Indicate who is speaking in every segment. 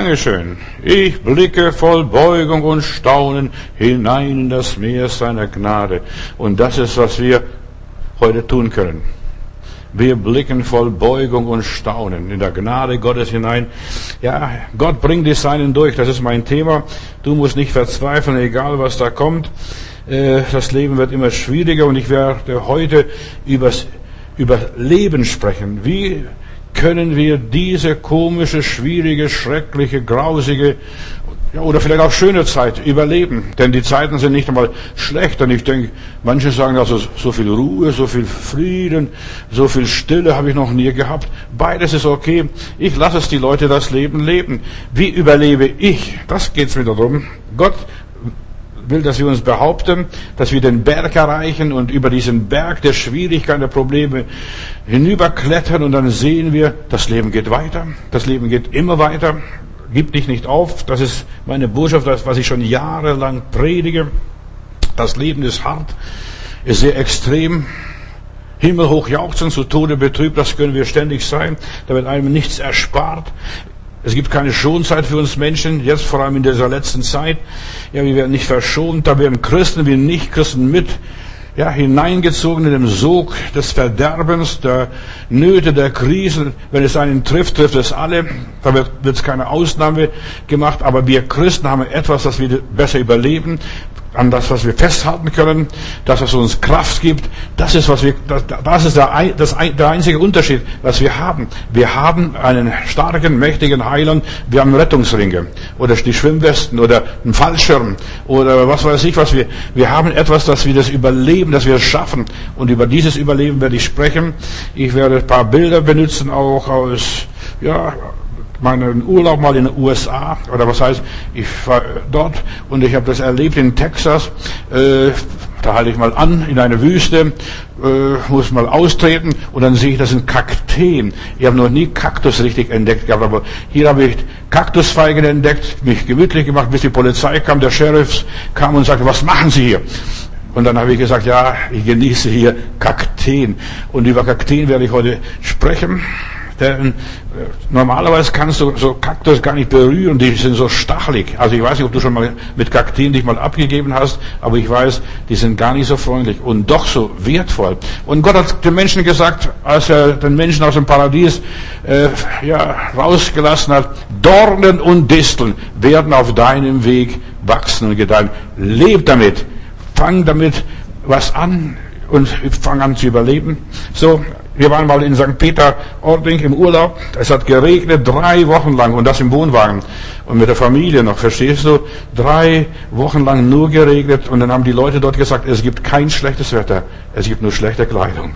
Speaker 1: Dankeschön. Ich blicke voll Beugung und Staunen hinein in das Meer seiner Gnade. Und das ist, was wir heute tun können. Wir blicken voll Beugung und Staunen in der Gnade Gottes hinein. Ja, Gott bringt die Seinen durch. Das ist mein Thema. Du musst nicht verzweifeln, egal was da kommt. Äh, das Leben wird immer schwieriger und ich werde heute übers, über Leben sprechen. Wie können wir diese komische, schwierige, schreckliche, grausige ja, oder vielleicht auch schöne Zeit überleben. Denn die Zeiten sind nicht einmal schlecht. Und ich denke, manche sagen also, so viel Ruhe, so viel Frieden, so viel Stille habe ich noch nie gehabt. Beides ist okay. Ich lasse es die Leute das Leben leben. Wie überlebe ich? Das geht es mir darum. Gott will, dass wir uns behaupten, dass wir den Berg erreichen und über diesen Berg der Schwierigkeiten, der Probleme hinüberklettern und dann sehen wir, das Leben geht weiter. Das Leben geht immer weiter. Gib dich nicht auf. Das ist meine Botschaft, das, was ich schon jahrelang predige. Das Leben ist hart, ist sehr extrem. Himmelhoch jauchzen, zu Tode betrübt, das können wir ständig sein. Da wird einem nichts erspart. Es gibt keine Schonzeit für uns Menschen, jetzt vor allem in dieser letzten Zeit. Ja, wir werden nicht verschont, da werden Christen wie Nicht-Christen mit ja, hineingezogen in den Sog des Verderbens, der Nöte, der Krisen. Wenn es einen trifft, trifft es alle. Da wird es keine Ausnahme gemacht. Aber wir Christen haben etwas, das wir besser überleben an das, was wir festhalten können, das, was uns Kraft gibt, das ist, was wir, das, das ist der, das, der einzige Unterschied, was wir haben. Wir haben einen starken, mächtigen Heiland, wir haben Rettungsringe oder die Schwimmwesten oder einen Fallschirm oder was weiß ich was wir, wir haben etwas, dass wir das überleben, dass wir es schaffen und über dieses Überleben werde ich sprechen. Ich werde ein paar Bilder benutzen, auch aus, ja, meinen Urlaub mal in den USA, oder was heißt, ich war dort und ich habe das erlebt in Texas. Äh, da halte ich mal an in eine Wüste, äh, muss mal austreten und dann sehe ich, das sind Kakteen. Ich habe noch nie Kaktus richtig entdeckt gehabt, aber hier habe ich Kaktusfeigen entdeckt, mich gemütlich gemacht, bis die Polizei kam, der Sheriff kam und sagte, was machen Sie hier? Und dann habe ich gesagt, ja, ich genieße hier Kakteen. Und über Kakteen werde ich heute sprechen. Denn normalerweise kannst du so Kaktus gar nicht berühren, die sind so stachelig. Also ich weiß nicht, ob du schon mal mit Kakteen dich mal abgegeben hast, aber ich weiß, die sind gar nicht so freundlich und doch so wertvoll. Und Gott hat den Menschen gesagt, als er den Menschen aus dem Paradies äh, ja, rausgelassen hat, Dornen und Disteln werden auf deinem Weg wachsen und gedeihen. Leb damit, fang damit was an und fang an zu überleben. So, wir waren mal in St. Peter-Ording im Urlaub. Es hat geregnet drei Wochen lang und das im Wohnwagen. Und mit der Familie noch, verstehst du? Drei Wochen lang nur geregnet und dann haben die Leute dort gesagt, es gibt kein schlechtes Wetter, es gibt nur schlechte Kleidung.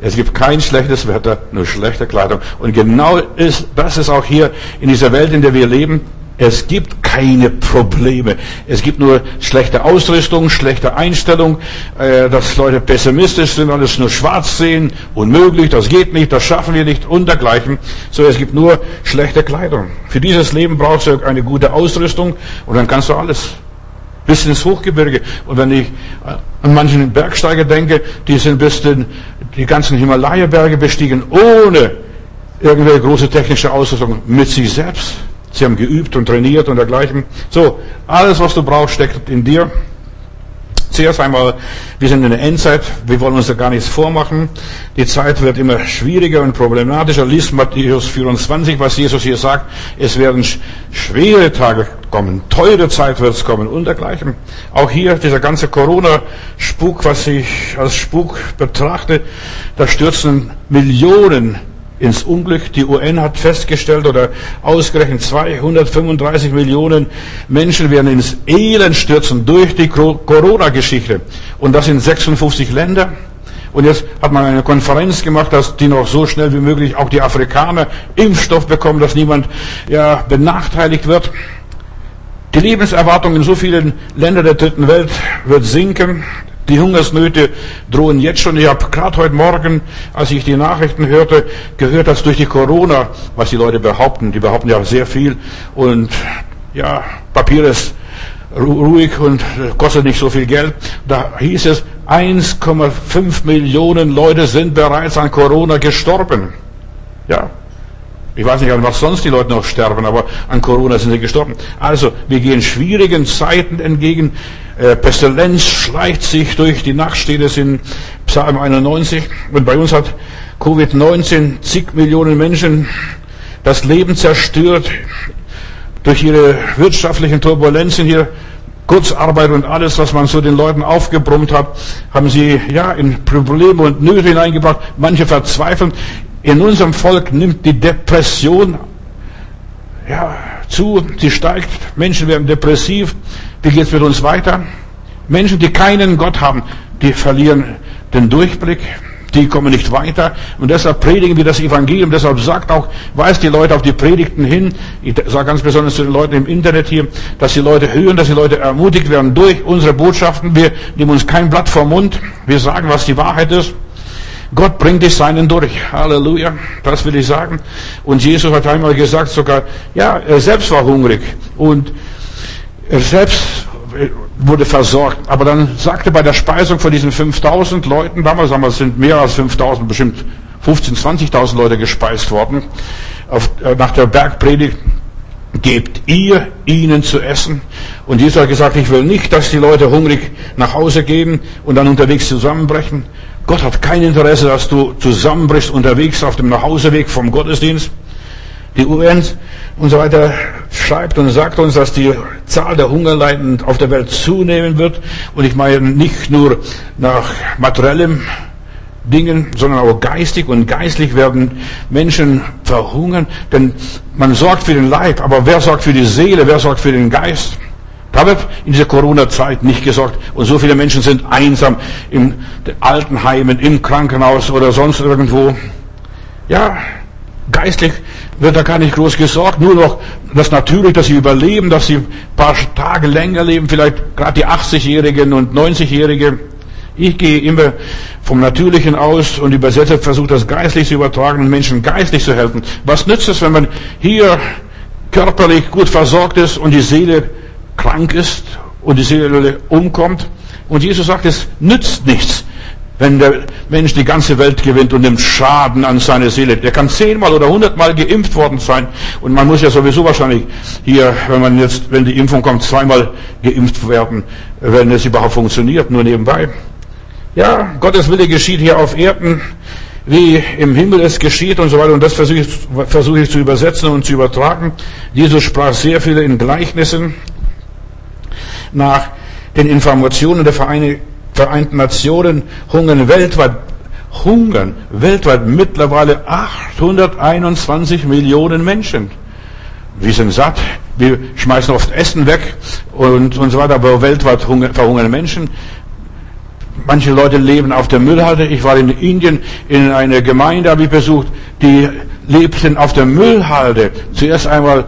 Speaker 1: Es gibt kein schlechtes Wetter, nur schlechte Kleidung. Und genau ist, das ist auch hier in dieser Welt, in der wir leben. Es gibt keine Probleme. Es gibt nur schlechte Ausrüstung, schlechte Einstellung, äh, dass Leute pessimistisch sind, alles nur schwarz sehen, unmöglich, das geht nicht, das schaffen wir nicht und dergleichen. So, es gibt nur schlechte Kleidung. Für dieses Leben brauchst du eine gute Ausrüstung und dann kannst du alles. Bis ins Hochgebirge. Und wenn ich an manchen Bergsteiger denke, die sind bis den, die ganzen Himalaya-Berge bestiegen, ohne irgendwelche große technische Ausrüstung, mit sich selbst. Sie haben geübt und trainiert und dergleichen. So, alles, was du brauchst, steckt in dir. Zuerst einmal, wir sind in der Endzeit, wir wollen uns da gar nichts vormachen. Die Zeit wird immer schwieriger und problematischer. Lies Matthäus 24, was Jesus hier sagt. Es werden schwere Tage kommen, teure Zeit wird es kommen und dergleichen. Auch hier, dieser ganze Corona-Spuk, was ich als Spuk betrachte, da stürzen Millionen ins Unglück. Die UN hat festgestellt oder ausgerechnet 235 Millionen Menschen werden ins Elend stürzen durch die Corona-Geschichte. Und das in 56 Ländern. Und jetzt hat man eine Konferenz gemacht, dass die noch so schnell wie möglich auch die Afrikaner Impfstoff bekommen, dass niemand ja, benachteiligt wird. Die Lebenserwartung in so vielen Ländern der dritten Welt wird sinken. Die Hungersnöte drohen jetzt schon. Ich habe gerade heute Morgen, als ich die Nachrichten hörte, gehört, dass durch die Corona, was die Leute behaupten, die behaupten ja sehr viel und ja, Papier ist ruhig und kostet nicht so viel Geld. Da hieß es, 1,5 Millionen Leute sind bereits an Corona gestorben. Ja, Ich weiß nicht, an was sonst die Leute noch sterben, aber an Corona sind sie gestorben. Also, wir gehen schwierigen Zeiten entgegen. Äh, Pestilenz schleicht sich durch die Nachtstädte, sind Psalm 91. Und bei uns hat Covid-19 zig Millionen Menschen das Leben zerstört durch ihre wirtschaftlichen Turbulenzen hier. Kurzarbeit und alles, was man so den Leuten aufgebrummt hat, haben sie ja in Probleme und Nöte hineingebracht. Manche verzweifeln. In unserem Volk nimmt die Depression ja, zu, sie steigt. Menschen werden depressiv. Wie geht es mit uns weiter? Menschen, die keinen Gott haben, die verlieren den Durchblick die kommen nicht weiter. Und deshalb predigen wir das Evangelium. Deshalb sagt auch, weist die Leute auf die Predigten hin. Ich sage ganz besonders zu den Leuten im Internet hier, dass die Leute hören, dass die Leute ermutigt werden durch unsere Botschaften. Wir nehmen uns kein Blatt vom Mund. Wir sagen, was die Wahrheit ist. Gott bringt die Seinen durch. Halleluja. Das will ich sagen. Und Jesus hat einmal gesagt sogar, ja, er selbst war hungrig. Und er selbst wurde versorgt. Aber dann sagte bei der Speisung von diesen 5000 Leuten, damals haben wir, sind mehr als 5000, bestimmt 15, 20.000 Leute gespeist worden, auf, äh, nach der Bergpredigt, gebt ihr ihnen zu essen. Und Jesus hat gesagt, ich will nicht, dass die Leute hungrig nach Hause gehen und dann unterwegs zusammenbrechen. Gott hat kein Interesse, dass du zusammenbrichst unterwegs auf dem Nachhauseweg vom Gottesdienst. Die UN und so weiter schreibt und sagt uns, dass die Zahl der Hungerleidenden auf der Welt zunehmen wird. Und ich meine nicht nur nach materiellem Dingen, sondern auch geistig und geistlich werden Menschen verhungern, denn man sorgt für den Leib, aber wer sorgt für die Seele, wer sorgt für den Geist? Da wird in dieser Corona-Zeit nicht gesorgt. Und so viele Menschen sind einsam in Altenheimen, im Krankenhaus oder sonst irgendwo. Ja, geistlich wird da gar nicht groß gesorgt, nur noch das natürlich, dass sie überleben, dass sie ein paar Tage länger leben, vielleicht gerade die 80-Jährigen und 90-Jährige. Ich gehe immer vom Natürlichen aus und übersetze, versuche das geistlich zu übertragen und Menschen geistlich zu helfen. Was nützt es, wenn man hier körperlich gut versorgt ist und die Seele krank ist und die Seele umkommt? Und Jesus sagt, es nützt nichts wenn der Mensch die ganze Welt gewinnt und nimmt Schaden an seine Seele. Der kann zehnmal oder hundertmal geimpft worden sein. Und man muss ja sowieso wahrscheinlich hier, wenn man jetzt, wenn die Impfung kommt, zweimal geimpft werden, wenn es überhaupt funktioniert, nur nebenbei. Ja, Gottes Wille geschieht hier auf Erden, wie im Himmel es geschieht und so weiter. Und das versuche ich, versuche ich zu übersetzen und zu übertragen. Jesus sprach sehr viele in Gleichnissen nach den Informationen der Vereinigten Vereinten Nationen hungern weltweit, hungern weltweit mittlerweile 821 Millionen Menschen. Wir sind satt, wir schmeißen oft Essen weg und, und so weiter, aber weltweit verhungern Menschen. Manche Leute leben auf der Müllhalde. Ich war in Indien in einer Gemeinde, habe ich besucht, die lebten auf der Müllhalde. Zuerst einmal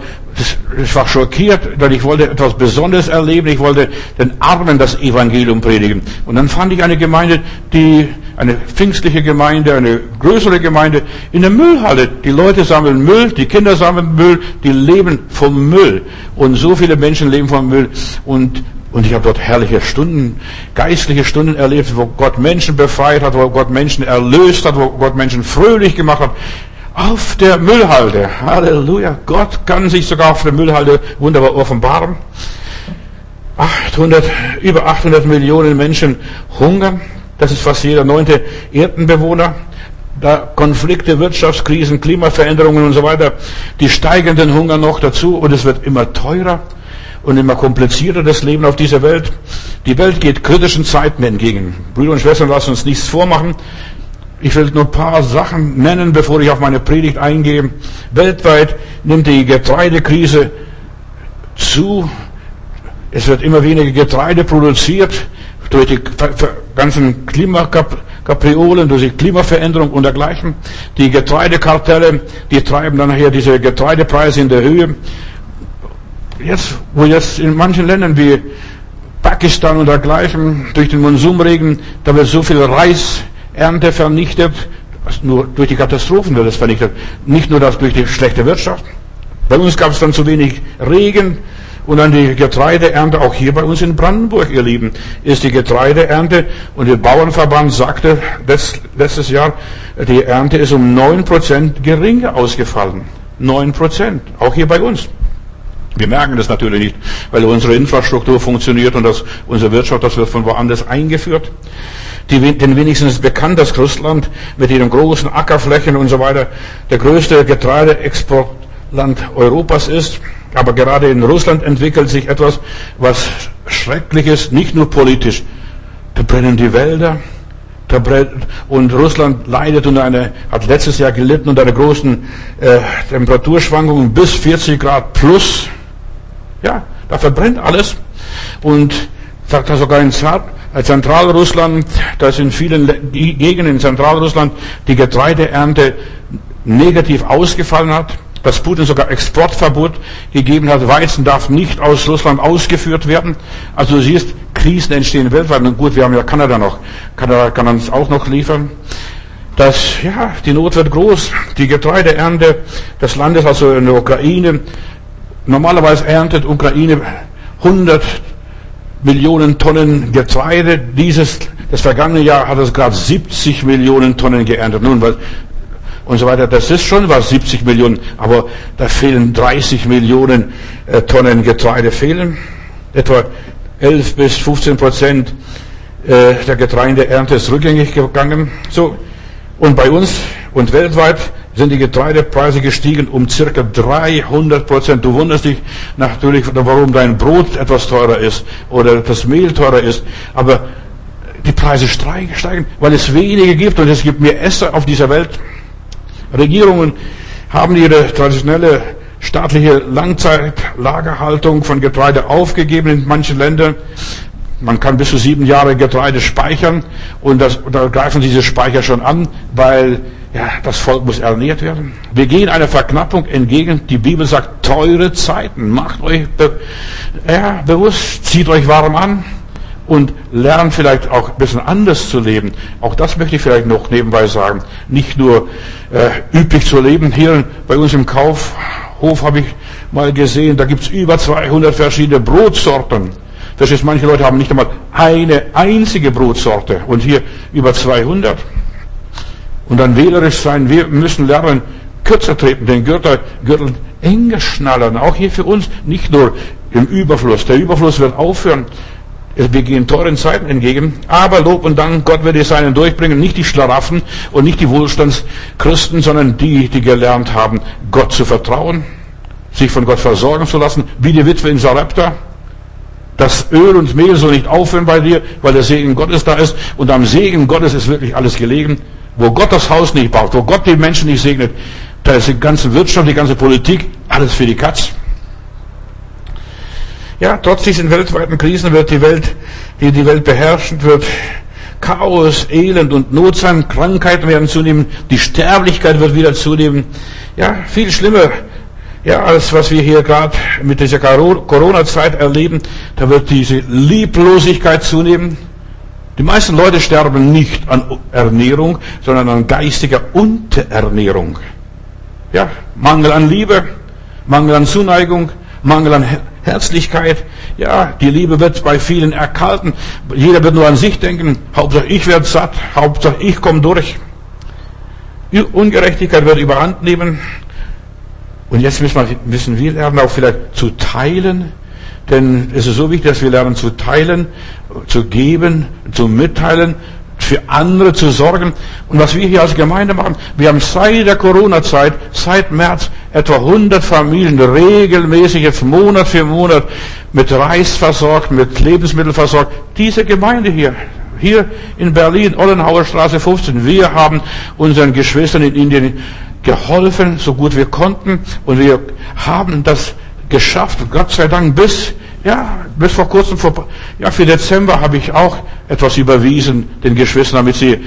Speaker 1: ich war schockiert, denn ich wollte etwas Besonderes erleben. Ich wollte den Armen das Evangelium predigen. Und dann fand ich eine Gemeinde, die, eine pfingstliche Gemeinde, eine größere Gemeinde, in der Müllhalle. Die Leute sammeln Müll, die Kinder sammeln Müll, die leben vom Müll. Und so viele Menschen leben vom Müll. Und und ich habe dort herrliche Stunden, geistliche Stunden erlebt, wo Gott Menschen befreit hat, wo Gott Menschen erlöst hat, wo Gott Menschen fröhlich gemacht hat auf der Müllhalde. Halleluja. Gott kann sich sogar auf der Müllhalde wunderbar offenbaren. 800, über 800 Millionen Menschen hungern. Das ist fast jeder neunte Erdenbewohner. Da Konflikte, Wirtschaftskrisen, Klimaveränderungen und so weiter. Die steigenden Hunger noch dazu und es wird immer teurer und immer komplizierter das Leben auf dieser Welt. Die Welt geht kritischen Zeiten entgegen. Brüder und Schwestern, lassen uns nichts vormachen. Ich will nur ein paar Sachen nennen, bevor ich auf meine Predigt eingehe. Weltweit nimmt die Getreidekrise zu. Es wird immer weniger Getreide produziert durch die ganzen Klimakapriolen, durch die Klimaveränderung und dergleichen. Die Getreidekartelle, die treiben dann nachher diese Getreidepreise in der Höhe. Jetzt, wo jetzt in manchen Ländern wie Pakistan und dergleichen durch den Monsumregen, da wird so viel Reis Ernte vernichtet, nur durch die Katastrophen wird es vernichtet. Nicht nur das durch die schlechte Wirtschaft. Bei uns gab es dann zu wenig Regen und dann die Getreideernte, auch hier bei uns in Brandenburg, ihr Lieben, ist die Getreideernte und der Bauernverband sagte letztes Jahr, die Ernte ist um neun Prozent geringer ausgefallen. neun Prozent. Auch hier bei uns. Wir merken das natürlich nicht, weil unsere Infrastruktur funktioniert und das, unsere Wirtschaft, das wird von woanders eingeführt. Die, den wenigsten ist bekannt, dass Russland mit ihren großen Ackerflächen und so weiter der größte Getreideexportland Europas ist. Aber gerade in Russland entwickelt sich etwas, was schrecklich ist, nicht nur politisch. Da brennen die Wälder, und Russland leidet unter einer, hat letztes Jahr gelitten unter einer großen äh, Temperaturschwankungen bis 40 Grad plus. Ja, da verbrennt alles. Und sagt er sogar in Zentralrussland, dass in vielen Gegenden in Zentralrussland die Getreideernte negativ ausgefallen hat, dass Putin sogar Exportverbot gegeben hat. Weizen darf nicht aus Russland ausgeführt werden. Also du siehst, Krisen entstehen weltweit. Und gut, wir haben ja Kanada noch. Kanada kann uns auch noch liefern. Das, ja, die Not wird groß. Die Getreideernte des Landes, also in der Ukraine, Normalerweise erntet Ukraine 100 Millionen Tonnen Getreide. Dieses, das vergangene Jahr hat es gerade 70 Millionen Tonnen geerntet. Nun, was, und so weiter. Das ist schon was, 70 Millionen, aber da fehlen 30 Millionen äh, Tonnen Getreide fehlen. Etwa 11 bis 15 Prozent äh, der Getreideernte ist rückgängig gegangen. So. Und bei uns und weltweit sind die Getreidepreise gestiegen um circa 300 Prozent. Du wunderst dich natürlich, warum dein Brot etwas teurer ist oder das Mehl teurer ist. Aber die Preise steigen, weil es weniger gibt und es gibt mehr Esser auf dieser Welt. Regierungen haben ihre traditionelle staatliche Langzeitlagerhaltung von Getreide aufgegeben in manchen Ländern. Man kann bis zu sieben Jahre Getreide speichern und das, da greifen diese Speicher schon an, weil ja, das Volk muss ernährt werden. Wir gehen einer Verknappung entgegen. Die Bibel sagt, teure Zeiten. Macht euch be ja, bewusst, zieht euch warm an und lernt vielleicht auch ein bisschen anders zu leben. Auch das möchte ich vielleicht noch nebenbei sagen. Nicht nur äh, üblich zu leben. Hier bei uns im Kaufhof habe ich mal gesehen, da gibt es über 200 verschiedene Brotsorten. Verstehst, manche Leute haben nicht einmal eine einzige Brotsorte und hier über 200 und dann wählerisch sein. Wir müssen lernen, kürzer treten, den Gürtel, Gürtel enger schnallern. Auch hier für uns, nicht nur im Überfluss. Der Überfluss wird aufhören. Wir gehen teuren Zeiten entgegen, aber Lob und Dank, Gott wird die Seinen durchbringen, nicht die Schlaraffen und nicht die Wohlstandschristen, sondern die, die gelernt haben, Gott zu vertrauen, sich von Gott versorgen zu lassen, wie die Witwe in Sarepta. Das Öl und Mehl soll nicht aufhören bei dir, weil der Segen Gottes da ist und am Segen Gottes ist wirklich alles gelegen. Wo Gott das Haus nicht baut, wo Gott die Menschen nicht segnet, da ist die ganze Wirtschaft, die ganze Politik, alles für die Katz. Ja, trotz diesen weltweiten Krisen wird die Welt, die die Welt beherrschen, wird Chaos, Elend und Not sein, Krankheiten werden zunehmen, die Sterblichkeit wird wieder zunehmen. Ja, viel schlimmer, ja, als was wir hier gerade mit dieser Corona-Zeit erleben, da wird diese Lieblosigkeit zunehmen. Die meisten Leute sterben nicht an Ernährung, sondern an geistiger Unterernährung. Ja, Mangel an Liebe, Mangel an Zuneigung, Mangel an Herzlichkeit. Ja, die Liebe wird bei vielen erkalten. Jeder wird nur an sich denken. Hauptsache ich werde satt. Hauptsache ich komme durch. Ungerechtigkeit wird überhand nehmen. Und jetzt müssen wir, lernen, auch vielleicht zu teilen. Denn es ist so wichtig, dass wir lernen zu teilen, zu geben, zu mitteilen, für andere zu sorgen. Und was wir hier als Gemeinde machen, wir haben seit der Corona-Zeit, seit März, etwa 100 Familien regelmäßig jetzt Monat für Monat mit Reis versorgt, mit Lebensmitteln versorgt. Diese Gemeinde hier, hier in Berlin, Ollenhauer Straße 15, wir haben unseren Geschwistern in Indien geholfen, so gut wir konnten. Und wir haben das geschafft, Gott sei Dank, bis, ja, bis vor kurzem, vor, ja, für Dezember habe ich auch etwas überwiesen den Geschwistern, damit sie,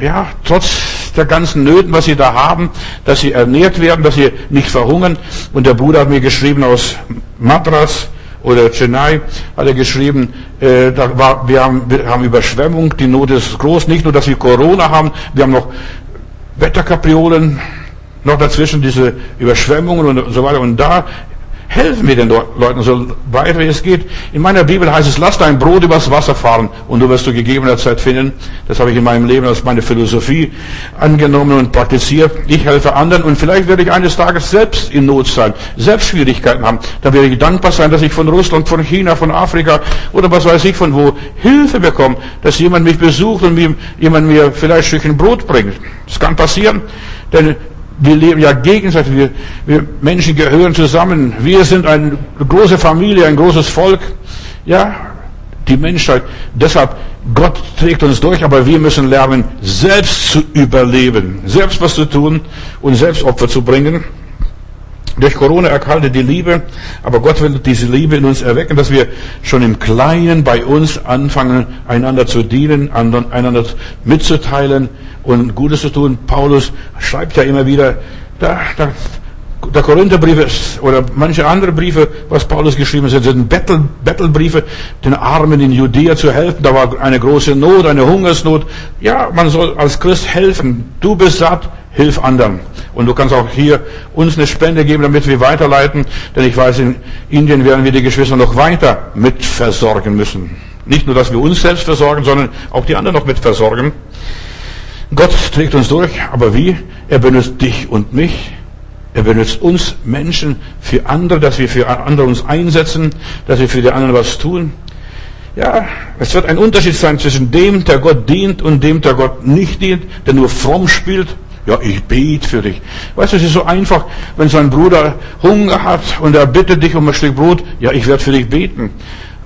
Speaker 1: ja, trotz der ganzen Nöten, was sie da haben, dass sie ernährt werden, dass sie nicht verhungern. Und der Bruder hat mir geschrieben aus Madras, oder Chennai hat er geschrieben, äh, da war, wir, haben, wir haben Überschwemmung, die Not ist groß, nicht nur, dass wir Corona haben, wir haben noch Wetterkapriolen, noch dazwischen diese Überschwemmungen und so weiter. Und da helfen wir den Leuten so weit wie es geht. In meiner Bibel heißt es, lass dein Brot übers Wasser fahren und du wirst zu gegebener Zeit finden. Das habe ich in meinem Leben als meine Philosophie angenommen und praktiziert. Ich helfe anderen und vielleicht werde ich eines Tages selbst in Not sein, selbst Schwierigkeiten haben. Da werde ich dankbar sein, dass ich von Russland, von China, von Afrika oder was weiß ich von wo Hilfe bekomme, dass jemand mich besucht und jemand mir vielleicht ein Stückchen Brot bringt. Das kann passieren, denn wir leben ja gegenseitig, wir, wir Menschen gehören zusammen. Wir sind eine große Familie, ein großes Volk. Ja, die Menschheit. Deshalb, Gott trägt uns durch, aber wir müssen lernen, selbst zu überleben, selbst was zu tun und selbst Opfer zu bringen. Durch Corona erkaltet die Liebe, aber Gott will diese Liebe in uns erwecken, dass wir schon im Kleinen bei uns anfangen, einander zu dienen, einander mitzuteilen und Gutes zu tun. Paulus schreibt ja immer wieder, da, da, der Korintherbrief oder manche andere Briefe, was Paulus geschrieben hat, sind Battle, Battlebriefe, den Armen in Judäa zu helfen. Da war eine große Not, eine Hungersnot. Ja, man soll als Christ helfen. Du bist satt, hilf anderen. Und du kannst auch hier uns eine Spende geben, damit wir weiterleiten. Denn ich weiß, in Indien werden wir die Geschwister noch weiter mitversorgen müssen. Nicht nur, dass wir uns selbst versorgen, sondern auch die anderen noch mitversorgen. Gott trägt uns durch, aber wie? Er benutzt dich und mich. Er benutzt uns Menschen für andere, dass wir für andere uns einsetzen, dass wir für die anderen was tun. Ja, es wird ein Unterschied sein zwischen dem, der Gott dient und dem, der Gott nicht dient, der nur fromm spielt ja, ich bete für dich. Weißt du, es ist so einfach, wenn sein Bruder Hunger hat und er bittet dich um ein Stück Brot. Ja, ich werde für dich beten.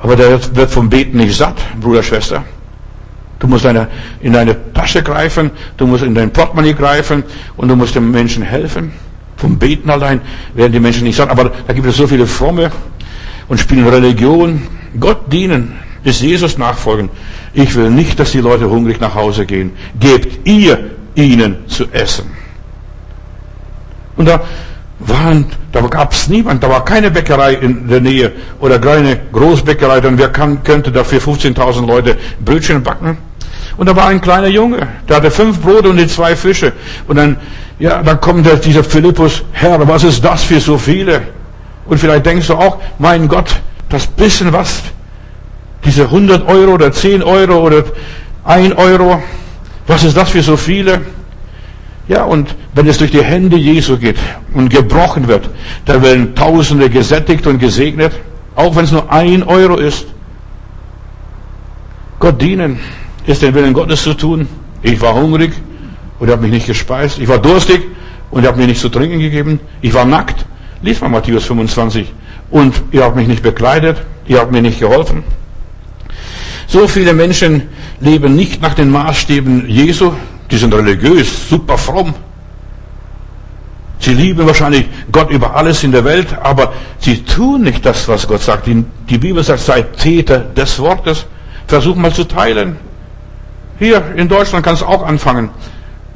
Speaker 1: Aber der wird vom Beten nicht satt, Bruder, Schwester. Du musst in deine Tasche greifen, du musst in dein Portemonnaie greifen und du musst dem Menschen helfen. Vom Beten allein werden die Menschen nicht satt. Aber da gibt es so viele Fromme und spielen Religion. Gott dienen ist Jesus nachfolgen. Ich will nicht, dass die Leute hungrig nach Hause gehen. Gebt ihr ihnen zu essen. Und da waren, da gab es niemand, da war keine Bäckerei in der Nähe oder keine Großbäckerei, denn wer kann, könnte dafür 15.000 Leute Brötchen backen? Und da war ein kleiner Junge, der hatte fünf Brote und die zwei Fische. Und dann, ja, dann kommt der, dieser Philippus, Herr, was ist das für so viele? Und vielleicht denkst du auch, mein Gott, das bisschen was, diese 100 Euro oder 10 Euro oder 1 Euro, was ist das für so viele? Ja, und wenn es durch die Hände Jesu geht und gebrochen wird, dann werden Tausende gesättigt und gesegnet, auch wenn es nur ein Euro ist. Gott dienen ist den Willen Gottes zu tun. Ich war hungrig und hat mich nicht gespeist. Ich war durstig und hat mir nicht zu trinken gegeben. Ich war nackt. Lies mal Matthäus 25. Und ihr habt mich nicht bekleidet. Ihr habt mir nicht geholfen. So viele Menschen leben nicht nach den Maßstäben Jesu. Die sind religiös, super fromm. Sie lieben wahrscheinlich Gott über alles in der Welt, aber sie tun nicht das, was Gott sagt. Die, Bibel sagt, sei Täter des Wortes. Versuch mal zu teilen. Hier in Deutschland kannst du auch anfangen,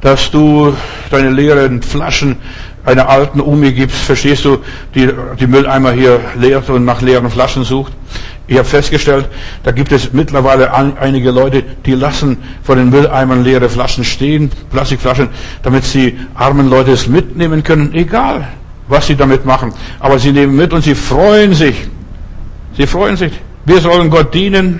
Speaker 1: dass du deine leeren Flaschen einer alten Omi gibst, verstehst du, die die Mülleimer hier leert und nach leeren Flaschen sucht. Ich habe festgestellt, da gibt es mittlerweile einige Leute, die lassen vor den Mülleimern leere Flaschen stehen, Plastikflaschen, damit sie armen Leute es mitnehmen können, egal was sie damit machen. Aber sie nehmen mit und sie freuen sich. Sie freuen sich. Wir sollen Gott dienen.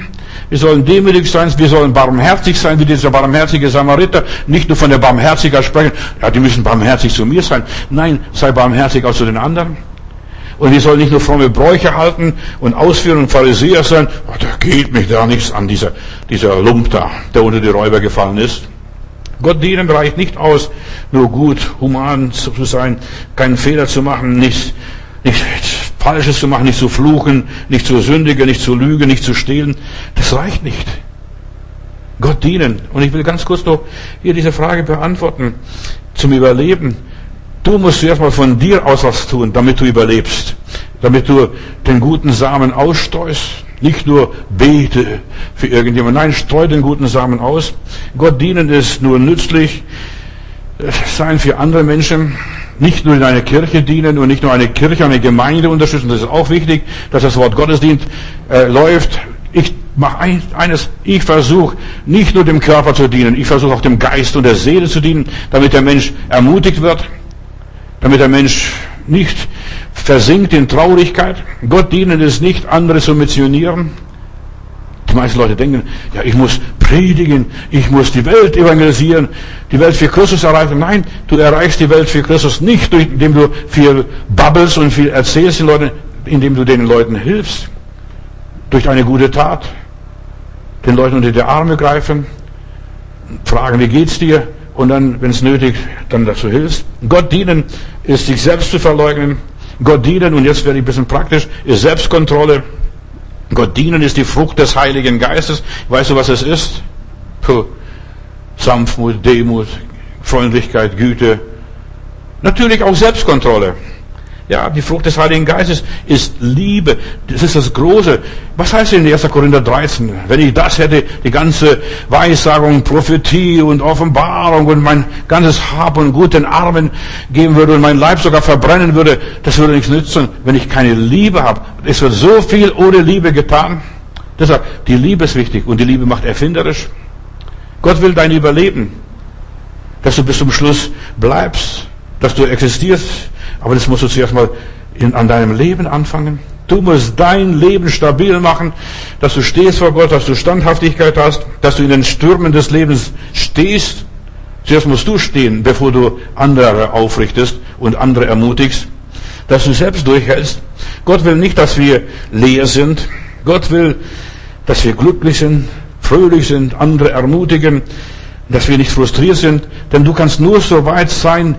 Speaker 1: Wir sollen demütig sein, wir sollen barmherzig sein, wie dieser barmherzige Samariter. Nicht nur von der Barmherzigkeit sprechen, ja, die müssen barmherzig zu mir sein. Nein, sei barmherzig auch zu den anderen. Und wir sollen nicht nur fromme Bräuche halten und ausführen und Pharisäer sein. Oh, da geht mich da nichts an, dieser, dieser Lump da, der unter die Räuber gefallen ist. Gott dienen reicht nicht aus, nur gut, human zu sein, keinen Fehler zu machen, nichts, nichts Falsches zu machen, nicht zu fluchen, nicht zu sündigen, nicht zu lügen, nicht zu stehlen. Das reicht nicht. Gott dienen. Und ich will ganz kurz noch hier diese Frage beantworten zum Überleben. Du musst zuerst mal von dir aus was tun, damit du überlebst. Damit du den guten Samen ausstreust. Nicht nur bete für irgendjemand. Nein, streu den guten Samen aus. Gott dienen ist nur nützlich sein für andere Menschen. Nicht nur in einer Kirche dienen und nicht nur eine Kirche, eine Gemeinde unterstützen. Das ist auch wichtig, dass das Wort Gottesdienst äh, läuft. Ich mache ein, eines, ich versuche nicht nur dem Körper zu dienen, ich versuche auch dem Geist und der Seele zu dienen, damit der Mensch ermutigt wird, damit der Mensch nicht versinkt in Traurigkeit. Gott dienen ist nicht, andere zu missionieren. Die meisten Leute denken, ja, ich muss predigen, ich muss die Welt evangelisieren, die Welt für Christus erreichen. Nein, du erreichst die Welt für Christus nicht, indem du viel babbelst und viel erzählst den Leuten, indem du den Leuten hilfst. Durch eine gute Tat. Den Leuten unter die Arme greifen, fragen, wie geht's dir? Und dann, wenn es nötig, dann dazu hilfst. Gott dienen ist sich selbst zu verleugnen. Gott dienen, und jetzt werde ich ein bisschen praktisch, ist Selbstkontrolle. Gott dienen ist die Frucht des Heiligen Geistes. Weißt du, was es ist? Puh. Sanftmut, Demut, Freundlichkeit, Güte. Natürlich auch Selbstkontrolle. Ja, die Frucht des Heiligen Geistes ist Liebe. Das ist das Große. Was heißt in 1. Korinther 13? Wenn ich das hätte, die ganze Weissagung, Prophetie und Offenbarung und mein ganzes Hab und Gut den Armen geben würde und mein Leib sogar verbrennen würde, das würde nichts nützen, wenn ich keine Liebe habe. Es wird so viel ohne Liebe getan. Deshalb, die Liebe ist wichtig und die Liebe macht erfinderisch. Gott will dein Überleben, dass du bis zum Schluss bleibst, dass du existierst aber das musst du zuerst mal in, an deinem Leben anfangen. Du musst dein Leben stabil machen, dass du stehst vor Gott, dass du Standhaftigkeit hast, dass du in den Stürmen des Lebens stehst. Zuerst musst du stehen, bevor du andere aufrichtest und andere ermutigst, dass du selbst durchhältst. Gott will nicht, dass wir leer sind. Gott will, dass wir glücklich sind, fröhlich sind, andere ermutigen, dass wir nicht frustriert sind. Denn du kannst nur so weit sein,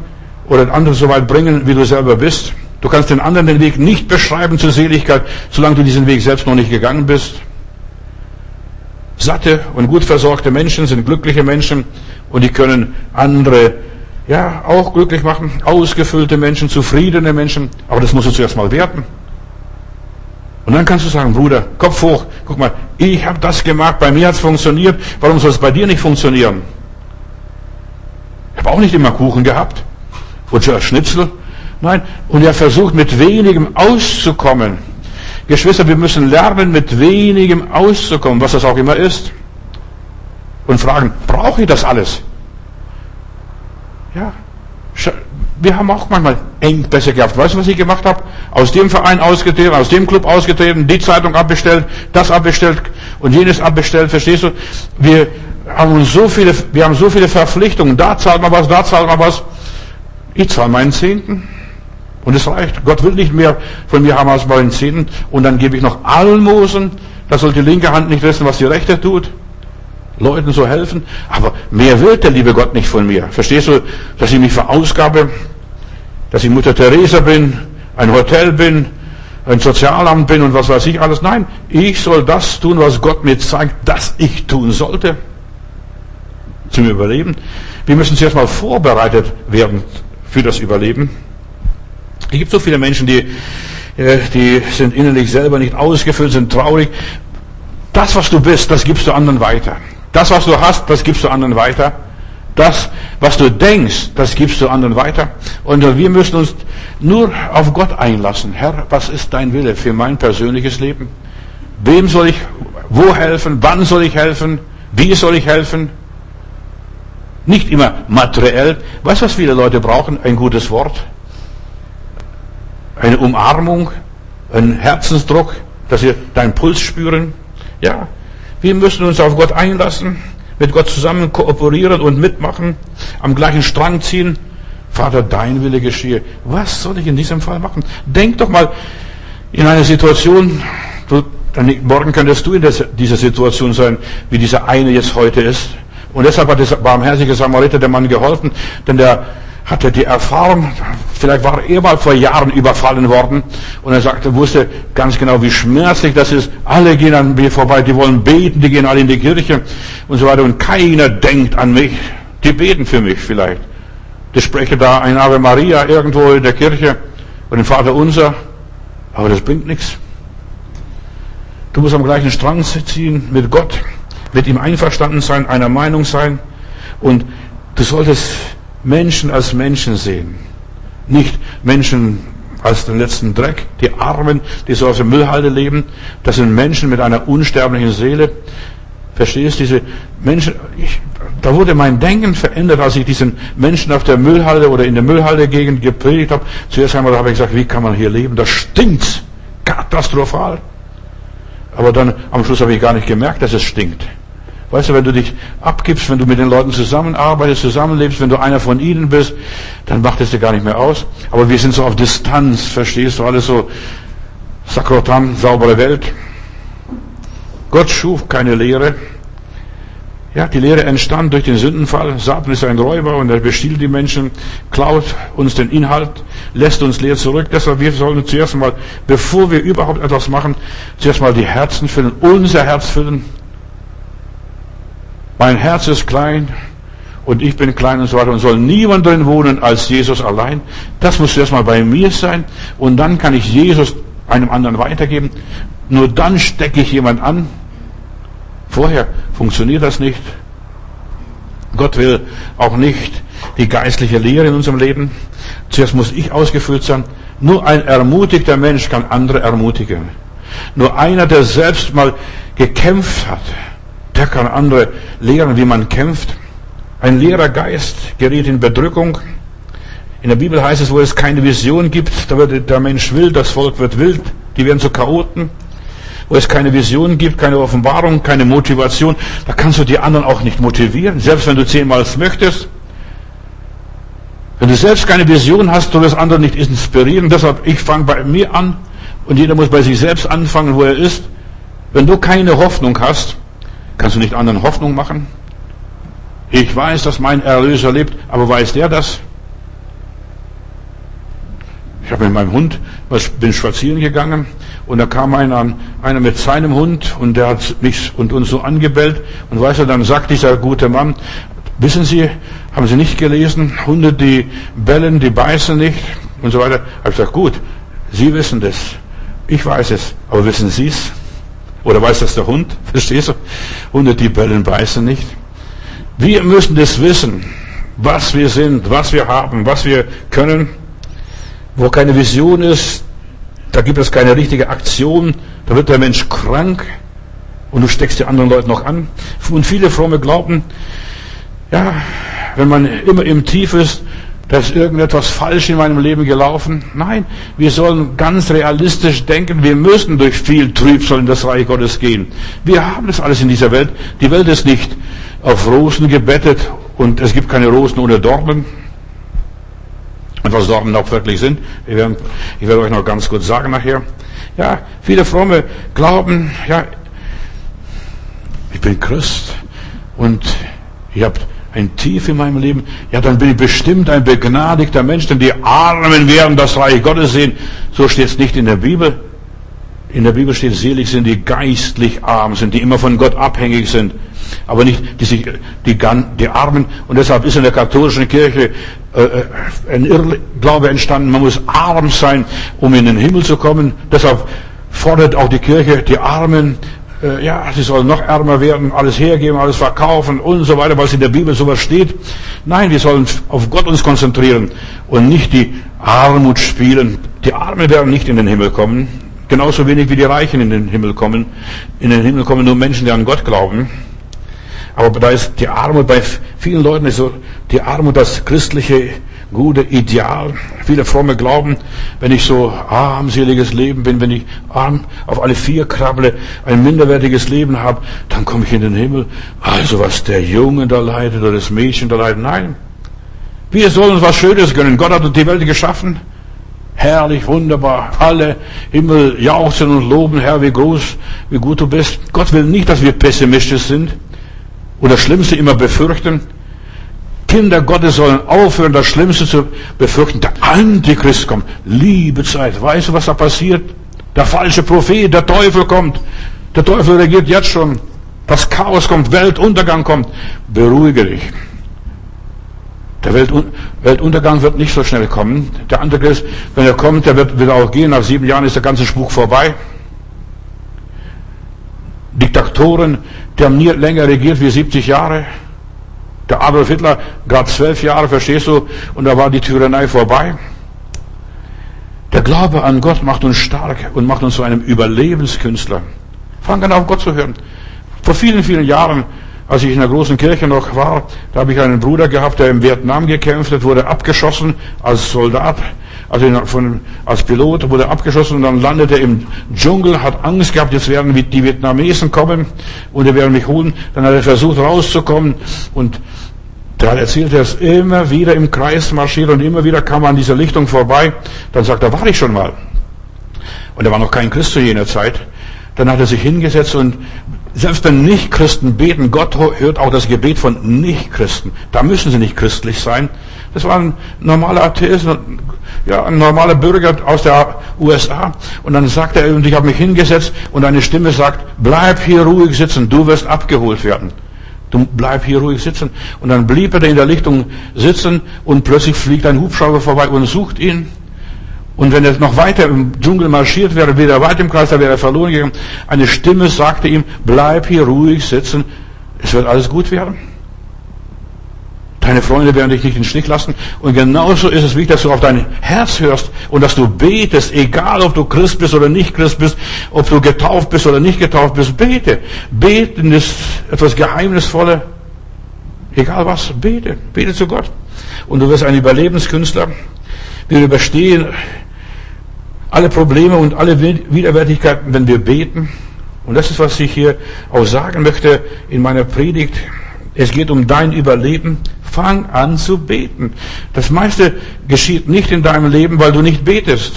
Speaker 1: oder andere so weit bringen, wie du selber bist. Du kannst den anderen den Weg nicht beschreiben zur Seligkeit, solange du diesen Weg selbst noch nicht gegangen bist. Satte und gut versorgte Menschen sind glückliche Menschen und die können andere ja auch glücklich machen. Ausgefüllte Menschen, zufriedene Menschen, aber das musst du zuerst mal werten. Und dann kannst du sagen, Bruder, Kopf hoch, guck mal, ich habe das gemacht, bei mir hat es funktioniert, warum soll es bei dir nicht funktionieren? Ich habe auch nicht immer Kuchen gehabt. Oder Schnitzel? Nein. Und er versucht mit wenigem auszukommen. Geschwister, wir müssen lernen, mit wenigem auszukommen, was das auch immer ist. Und fragen, brauche ich das alles? Ja. Wir haben auch manchmal Engpässe gehabt. Weißt du, was ich gemacht habe? Aus dem Verein ausgetreten, aus dem Club ausgetreten, die Zeitung abbestellt, das abbestellt und jenes abbestellt. Verstehst du? Wir haben so viele, wir haben so viele Verpflichtungen. Da zahlt man was, da zahlt man was. Ich zahle meinen Zehnten. Und es reicht. Gott will nicht mehr von mir haben als meinen Zehnten. Und dann gebe ich noch Almosen. Da soll die linke Hand nicht wissen, was die rechte tut. Leuten so helfen. Aber mehr will der liebe Gott nicht von mir. Verstehst du, dass ich mich verausgabe? Dass ich Mutter Teresa bin, ein Hotel bin, ein Sozialamt bin und was weiß ich alles. Nein, ich soll das tun, was Gott mir zeigt, dass ich tun sollte. Zum Überleben. Wir müssen zuerst mal vorbereitet werden für das Überleben. Es gibt so viele Menschen, die, äh, die sind innerlich selber nicht ausgefüllt, sind traurig. Das, was du bist, das gibst du anderen weiter. Das, was du hast, das gibst du anderen weiter. Das, was du denkst, das gibst du anderen weiter. Und wir müssen uns nur auf Gott einlassen. Herr, was ist dein Wille für mein persönliches Leben? Wem soll ich wo helfen? Wann soll ich helfen? Wie soll ich helfen? Nicht immer materiell. Weißt du, was viele Leute brauchen? Ein gutes Wort. Eine Umarmung. Ein Herzensdruck, dass sie deinen Puls spüren. Ja. Wir müssen uns auf Gott einlassen, mit Gott zusammen kooperieren und mitmachen, am gleichen Strang ziehen. Vater, dein Wille geschehe. Was soll ich in diesem Fall machen? Denk doch mal in eine Situation, du, morgen könntest du in dieser Situation sein, wie dieser eine jetzt heute ist. Und deshalb hat der barmherzige Samariter dem Mann geholfen, denn der hatte die Erfahrung, vielleicht war er mal vor Jahren überfallen worden und er sagte, wusste ganz genau, wie schmerzlich das ist. Alle gehen an mir vorbei, die wollen beten, die gehen alle in die Kirche und so weiter und keiner denkt an mich. Die beten für mich vielleicht. Die sprechen da ein Ave Maria irgendwo in der Kirche und den Vater Unser, aber das bringt nichts. Du musst am gleichen Strang ziehen mit Gott mit ihm einverstanden sein, einer Meinung sein. Und du solltest Menschen als Menschen sehen. Nicht Menschen als den letzten Dreck, die Armen, die so aus der Müllhalde leben. Das sind Menschen mit einer unsterblichen Seele. Verstehst du, diese Menschen, ich, da wurde mein Denken verändert, als ich diesen Menschen auf der Müllhalde oder in der Müllhalde-Gegend gepredigt habe. Zuerst einmal habe ich gesagt, wie kann man hier leben? Das stinkt. Katastrophal. Aber dann am Schluss habe ich gar nicht gemerkt, dass es stinkt. Weißt du, wenn du dich abgibst, wenn du mit den Leuten zusammenarbeitest, zusammenlebst, wenn du einer von ihnen bist, dann macht es dir gar nicht mehr aus. Aber wir sind so auf Distanz, verstehst du, alles so sakrotan, saubere Welt. Gott schuf keine Lehre. Ja, die Lehre entstand durch den Sündenfall. Satan ist ein Räuber und er bestiehlt die Menschen, klaut uns den Inhalt, lässt uns leer zurück. Deshalb wir sollen zuerst mal, bevor wir überhaupt etwas machen, zuerst mal die Herzen füllen, unser Herz füllen. Mein Herz ist klein und ich bin klein und so weiter und soll niemand drin wohnen als Jesus allein. Das muss zuerst mal bei mir sein und dann kann ich Jesus einem anderen weitergeben. Nur dann stecke ich jemand an. Vorher funktioniert das nicht. Gott will auch nicht die geistliche Lehre in unserem Leben. Zuerst muss ich ausgefüllt sein. Nur ein ermutigter Mensch kann andere ermutigen. Nur einer, der selbst mal gekämpft hat, der kann andere lehren, wie man kämpft. Ein leerer Geist gerät in Bedrückung. In der Bibel heißt es, wo es keine Vision gibt, da wird der Mensch wild, das Volk wird wild, die werden zu Chaoten. Wo es keine Vision gibt, keine Offenbarung, keine Motivation, da kannst du die anderen auch nicht motivieren, selbst wenn du zehnmal es möchtest. Wenn du selbst keine Vision hast, du wirst andere nicht inspirieren. Deshalb, ich fange bei mir an und jeder muss bei sich selbst anfangen, wo er ist. Wenn du keine Hoffnung hast, kannst du nicht anderen Hoffnung machen. Ich weiß, dass mein Erlöser lebt, aber weiß der das? Ich habe mit meinem Hund, bin spazieren gegangen und da kam einer, einer mit seinem Hund und der hat mich und uns so angebellt und weißt du, dann sagt dieser gute Mann, wissen Sie, haben Sie nicht gelesen, Hunde, die bellen, die beißen nicht und so weiter. Ich habe gesagt, gut, Sie wissen das, ich weiß es, aber wissen Sie es? Oder weiß das der Hund? Verstehst du? Hunde, die bellen, beißen nicht. Wir müssen das wissen, was wir sind, was wir haben, was wir können. Wo keine Vision ist, da gibt es keine richtige Aktion, da wird der Mensch krank und du steckst die anderen Leute noch an. Und viele Fromme glauben, ja, wenn man immer im Tief ist, da ist irgendetwas falsch in meinem Leben gelaufen. Nein, wir sollen ganz realistisch denken, wir müssen durch viel Trübsal in das Reich Gottes gehen. Wir haben das alles in dieser Welt. Die Welt ist nicht auf Rosen gebettet und es gibt keine Rosen ohne Dornen und was Dornen auch wirklich sind. Ich werde, ich werde euch noch ganz kurz sagen nachher. Ja, viele Fromme glauben, ja, ich bin Christ und ich habe ein Tief in meinem Leben, ja, dann bin ich bestimmt ein begnadigter Mensch, denn die Armen werden das Reich Gottes sehen. So steht es nicht in der Bibel. In der Bibel steht, selig sind die geistlich arm sind, die immer von Gott abhängig sind, aber nicht die, sich, die, die Armen. Und deshalb ist in der katholischen Kirche äh, ein Irrglaube entstanden, man muss arm sein, um in den Himmel zu kommen. Deshalb fordert auch die Kirche die Armen, äh, ja, sie sollen noch ärmer werden, alles hergeben, alles verkaufen und so weiter, was in der Bibel sowas steht. Nein, wir sollen auf Gott uns konzentrieren und nicht die Armut spielen. Die Armen werden nicht in den Himmel kommen. Genauso wenig wie die Reichen in den Himmel kommen. In den Himmel kommen nur Menschen, die an Gott glauben. Aber da ist die Armut bei vielen Leuten ist so, die Armut das christliche gute Ideal. Viele fromme glauben, wenn ich so armseliges Leben bin, wenn ich arm auf alle vier krabble, ein minderwertiges Leben habe, dann komme ich in den Himmel. Also was der Junge da leidet oder das Mädchen da leidet, nein. Wir sollen uns was Schönes gönnen. Gott hat die Welt geschaffen herrlich, wunderbar. Alle Himmel jauchzen und loben, Herr, wie groß, wie gut du bist. Gott will nicht, dass wir pessimistisch sind oder das Schlimmste immer befürchten. Kinder Gottes sollen aufhören, das Schlimmste zu befürchten. Der Antichrist kommt. Liebe Zeit. Weißt du, was da passiert? Der falsche Prophet, der Teufel kommt. Der Teufel regiert jetzt schon. Das Chaos kommt, Weltuntergang kommt. Beruhige dich. Der Weltuntergang wird nicht so schnell kommen. Der Antichrist, wenn er kommt, der wird wieder auch gehen. Nach sieben Jahren ist der ganze Spuk vorbei. Diktatoren, die haben nie länger regiert wie 70 Jahre. Der Adolf Hitler, gerade zwölf Jahre, verstehst du, und da war die Tyrannei vorbei. Der Glaube an Gott macht uns stark und macht uns zu einem Überlebenskünstler. Fang an auf Gott zu hören. Vor vielen, vielen Jahren, als ich in der großen Kirche noch war, da habe ich einen Bruder gehabt, der im Vietnam gekämpft hat, wurde abgeschossen als Soldat, also von, als Pilot wurde abgeschossen und dann landete er im Dschungel, hat Angst gehabt, jetzt werden die Vietnamesen kommen und die werden mich holen. Dann hat er versucht rauszukommen und hat erzählt, er ist immer wieder im Kreis marschiert und immer wieder kam er an dieser Lichtung vorbei. Dann sagt er, war ich schon mal. Und er war noch kein Christ zu jener Zeit. Dann hat er sich hingesetzt und selbst wenn Nicht-Christen beten, Gott hört auch das Gebet von Nicht-Christen. Da müssen sie nicht christlich sein. Das war ein normaler Atheist, ja, ein normaler Bürger aus der USA. Und dann sagt er, und ich habe mich hingesetzt und eine Stimme sagt, bleib hier ruhig sitzen, du wirst abgeholt werden. Du bleib hier ruhig sitzen. Und dann blieb er in der Lichtung sitzen und plötzlich fliegt ein Hubschrauber vorbei und sucht ihn. Und wenn er noch weiter im Dschungel marschiert wäre, wieder weit im Kreis, da wäre er verloren gegangen. Eine Stimme sagte ihm, bleib hier ruhig sitzen, es wird alles gut werden. Deine Freunde werden dich nicht in den Stich lassen. Und genauso ist es wichtig, dass du auf dein Herz hörst und dass du betest, egal ob du Christ bist oder nicht Christ bist, ob du getauft bist oder nicht getauft bist. Bete. Beten ist etwas Geheimnisvolles. Egal was, bete. Bete zu Gott. Und du wirst ein Überlebenskünstler. Wir überstehen alle Probleme und alle Widerwärtigkeiten, wenn wir beten. Und das ist, was ich hier auch sagen möchte in meiner Predigt. Es geht um dein Überleben. Fang an zu beten. Das meiste geschieht nicht in deinem Leben, weil du nicht betest.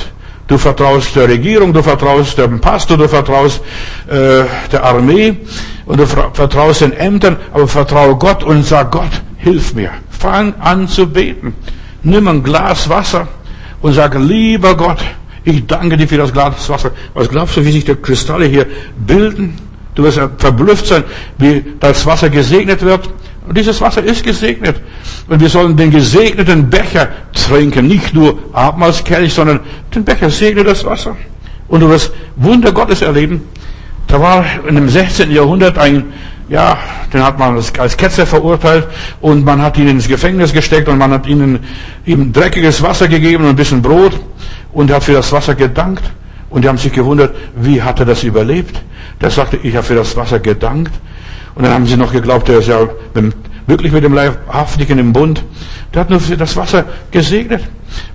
Speaker 1: Du vertraust der Regierung, du vertraust dem Pastor, du vertraust äh, der Armee und du vertraust den Ämtern, aber vertraue Gott und sag Gott, hilf mir. Fang an zu beten. Nimm ein Glas Wasser und sag, lieber Gott, ich danke dir für das Glas Wasser. Was glaubst du, wie sich die Kristalle hier bilden? Du wirst verblüfft sein, wie das Wasser gesegnet wird. Und dieses Wasser ist gesegnet. Und wir sollen den gesegneten Becher trinken. Nicht nur Abmahlskelch, sondern den Becher segnet das Wasser. Und du wirst Wunder Gottes erleben. Da war in dem 16. Jahrhundert ein, ja, den hat man als Ketzer verurteilt und man hat ihn ins Gefängnis gesteckt und man hat ihnen ihm dreckiges Wasser gegeben und ein bisschen Brot und er hat für das Wasser gedankt. Und die haben sich gewundert, wie hat er das überlebt? Der sagte, ich habe für das Wasser gedankt. Und dann haben sie noch geglaubt, er ist ja wirklich mit dem Leibhaftigen im Bund. Der hat nur das Wasser gesegnet.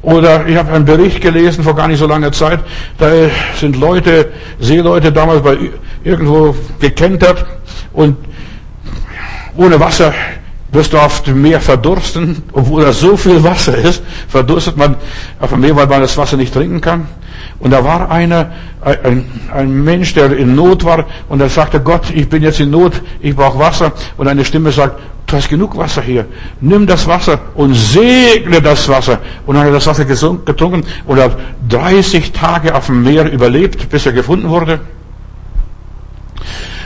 Speaker 1: Oder ich habe einen Bericht gelesen vor gar nicht so langer Zeit. Da sind Leute, Seeleute damals bei irgendwo gekentert und ohne Wasser wirst du auf dem Meer verdursten, obwohl da so viel Wasser ist, verdurstet man auf dem Meer, weil man das Wasser nicht trinken kann. Und da war einer, ein, ein Mensch, der in Not war, und er sagte, Gott, ich bin jetzt in Not, ich brauche Wasser. Und eine Stimme sagt, du hast genug Wasser hier. Nimm das Wasser und segne das Wasser. Und dann hat er das Wasser getrunken und hat 30 Tage auf dem Meer überlebt, bis er gefunden wurde.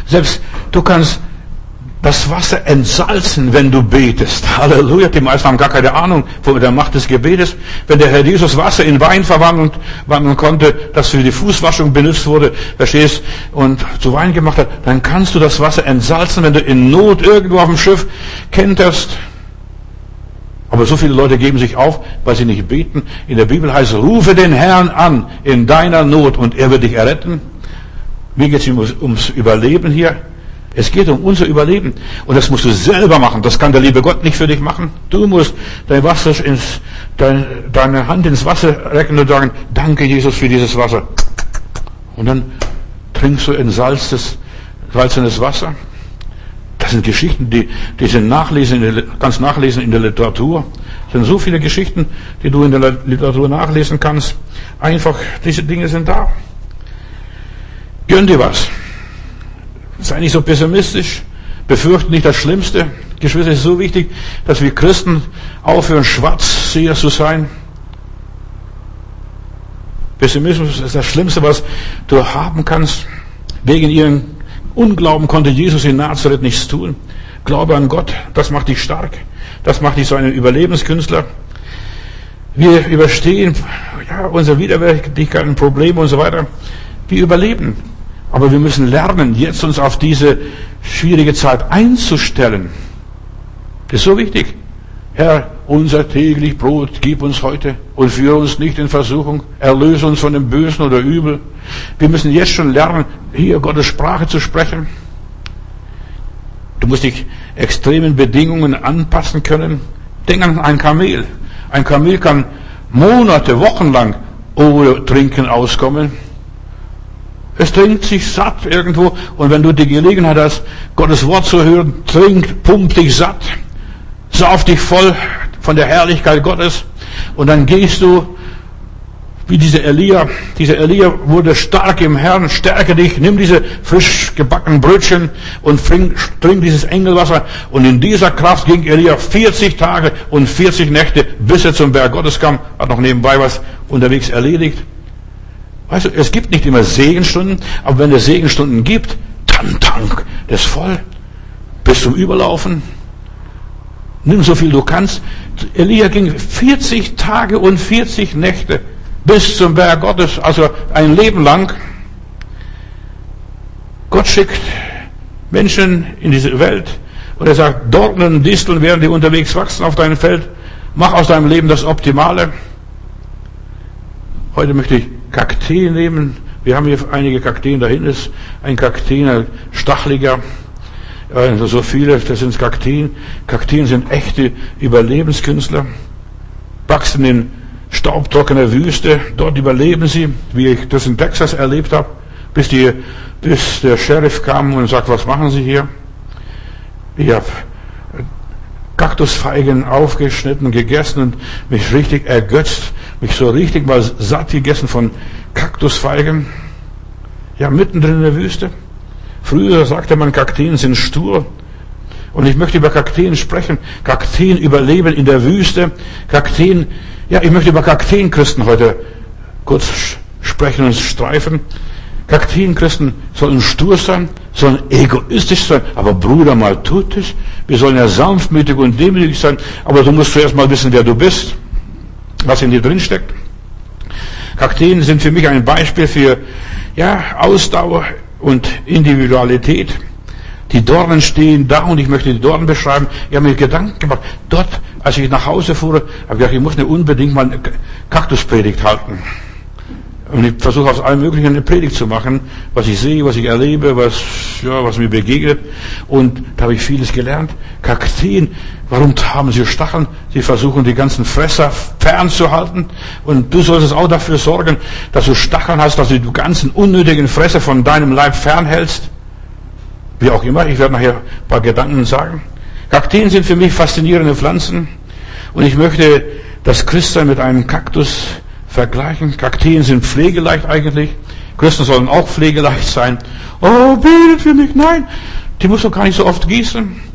Speaker 1: Selbst du kannst das Wasser entsalzen, wenn du betest. Halleluja. Die meisten haben gar keine Ahnung von der Macht des Gebetes. Wenn der Herr Jesus Wasser in Wein verwandeln konnte, das für die Fußwaschung benutzt wurde, verstehst, und zu Wein gemacht hat, dann kannst du das Wasser entsalzen, wenn du in Not irgendwo auf dem Schiff kenterst. Aber so viele Leute geben sich auf, weil sie nicht beten. In der Bibel heißt, rufe den Herrn an in deiner Not und er wird dich erretten. Mir geht es ums Überleben hier. Es geht um unser Überleben. Und das musst du selber machen. Das kann der liebe Gott nicht für dich machen. Du musst dein Wasser ins, dein, deine Hand ins Wasser recken und sagen, danke Jesus für dieses Wasser. Und dann trinkst du in salztes, salzenes Wasser. Das sind Geschichten, die, die sind nachlesen, kannst nachlesen in der Literatur. Es sind so viele Geschichten, die du in der Literatur nachlesen kannst. Einfach, diese Dinge sind da. Gönn dir was. Sei nicht so pessimistisch. Befürchte nicht das Schlimmste. Geschwister, es ist so wichtig, dass wir Christen aufhören, Schwarzseher zu sein. Pessimismus ist das Schlimmste, was du haben kannst. Wegen ihrem Unglauben konnte Jesus in Nazareth nichts tun. Glaube an Gott, das macht dich stark. Das macht dich so einen Überlebenskünstler. Wir überstehen ja, unsere Widerwärtigkeiten, Probleme und so weiter. Wir überleben. Aber wir müssen lernen, jetzt uns auf diese schwierige Zeit einzustellen. Das ist so wichtig. Herr, unser täglich Brot gib uns heute und führe uns nicht in Versuchung, erlöse uns von dem Bösen oder Übel. Wir müssen jetzt schon lernen, hier Gottes Sprache zu sprechen. Du musst dich extremen Bedingungen anpassen können. Denk an ein Kamel. Ein Kamel kann Monate, Wochen lang ohne Trinken auskommen. Es trinkt sich satt irgendwo und wenn du die Gelegenheit hast, Gottes Wort zu hören, trinkt, pumpt dich satt, sauf dich voll von der Herrlichkeit Gottes und dann gehst du wie dieser Elia. Dieser Elia wurde stark im Herrn, stärke dich, nimm diese frisch gebackenen Brötchen und trink, trink dieses Engelwasser. Und in dieser Kraft ging Elia 40 Tage und 40 Nächte, bis er zum Berg Gottes kam, hat noch nebenbei was unterwegs erledigt. Weißt du, es gibt nicht immer Segenstunden, aber wenn es Segenstunden gibt, dann tank das voll. Bis zum Überlaufen. Nimm so viel du kannst. Elia ging 40 Tage und 40 Nächte bis zum Berg Gottes, also ein Leben lang. Gott schickt Menschen in diese Welt und er sagt, Dornen und Disteln werden dir unterwegs wachsen auf deinem Feld. Mach aus deinem Leben das Optimale. Heute möchte ich Kakteen nehmen. Wir haben hier einige Kakteen, dahin ist ein Kakteen, ein stachliger, also so viele, das sind Kakteen. Kakteen sind echte Überlebenskünstler, wachsen in staubtrockener Wüste, dort überleben sie, wie ich das in Texas erlebt habe, bis, die, bis der Sheriff kam und sagt, was machen Sie hier? Ich habe Kaktusfeigen aufgeschnitten, gegessen und mich richtig ergötzt, mich so richtig mal satt gegessen von Kaktusfeigen. Ja, mittendrin in der Wüste. Früher sagte man, Kakteen sind stur. Und ich möchte über Kakteen sprechen. Kakteen überleben in der Wüste. Kakteen, ja, ich möchte über Kakteenchristen heute kurz sprechen und streifen. Kakteenchristen sollen stur sein, sollen egoistisch sein, aber Bruder, mal tut es. Wir sollen ja sanftmütig und demütig sein, aber du musst zuerst mal wissen, wer du bist, was in dir drin steckt. Kakteen sind für mich ein Beispiel für, ja, Ausdauer und Individualität. Die Dornen stehen da und ich möchte die Dornen beschreiben. Ich habe mir Gedanken gemacht. Dort, als ich nach Hause fuhr, habe ich gedacht, ich muss eine unbedingt mal eine Kaktuspredigt halten. Und ich versuche aus allem Möglichen eine Predigt zu machen, was ich sehe, was ich erlebe, was, ja, was mir begegnet. Und da habe ich vieles gelernt. Kakteen, warum haben sie Stacheln? Sie versuchen die ganzen Fresser fernzuhalten. Und du solltest auch dafür sorgen, dass du Stacheln hast, dass du die ganzen unnötigen Fresser von deinem Leib fernhältst. Wie auch immer, ich werde nachher ein paar Gedanken sagen. Kakteen sind für mich faszinierende Pflanzen. Und ich möchte das Christsein mit einem Kaktus vergleichen. Kakteen sind pflegeleicht eigentlich. Christen sollen auch pflegeleicht sein. Oh, betet für mich. Nein, die muss doch gar nicht so oft gießen.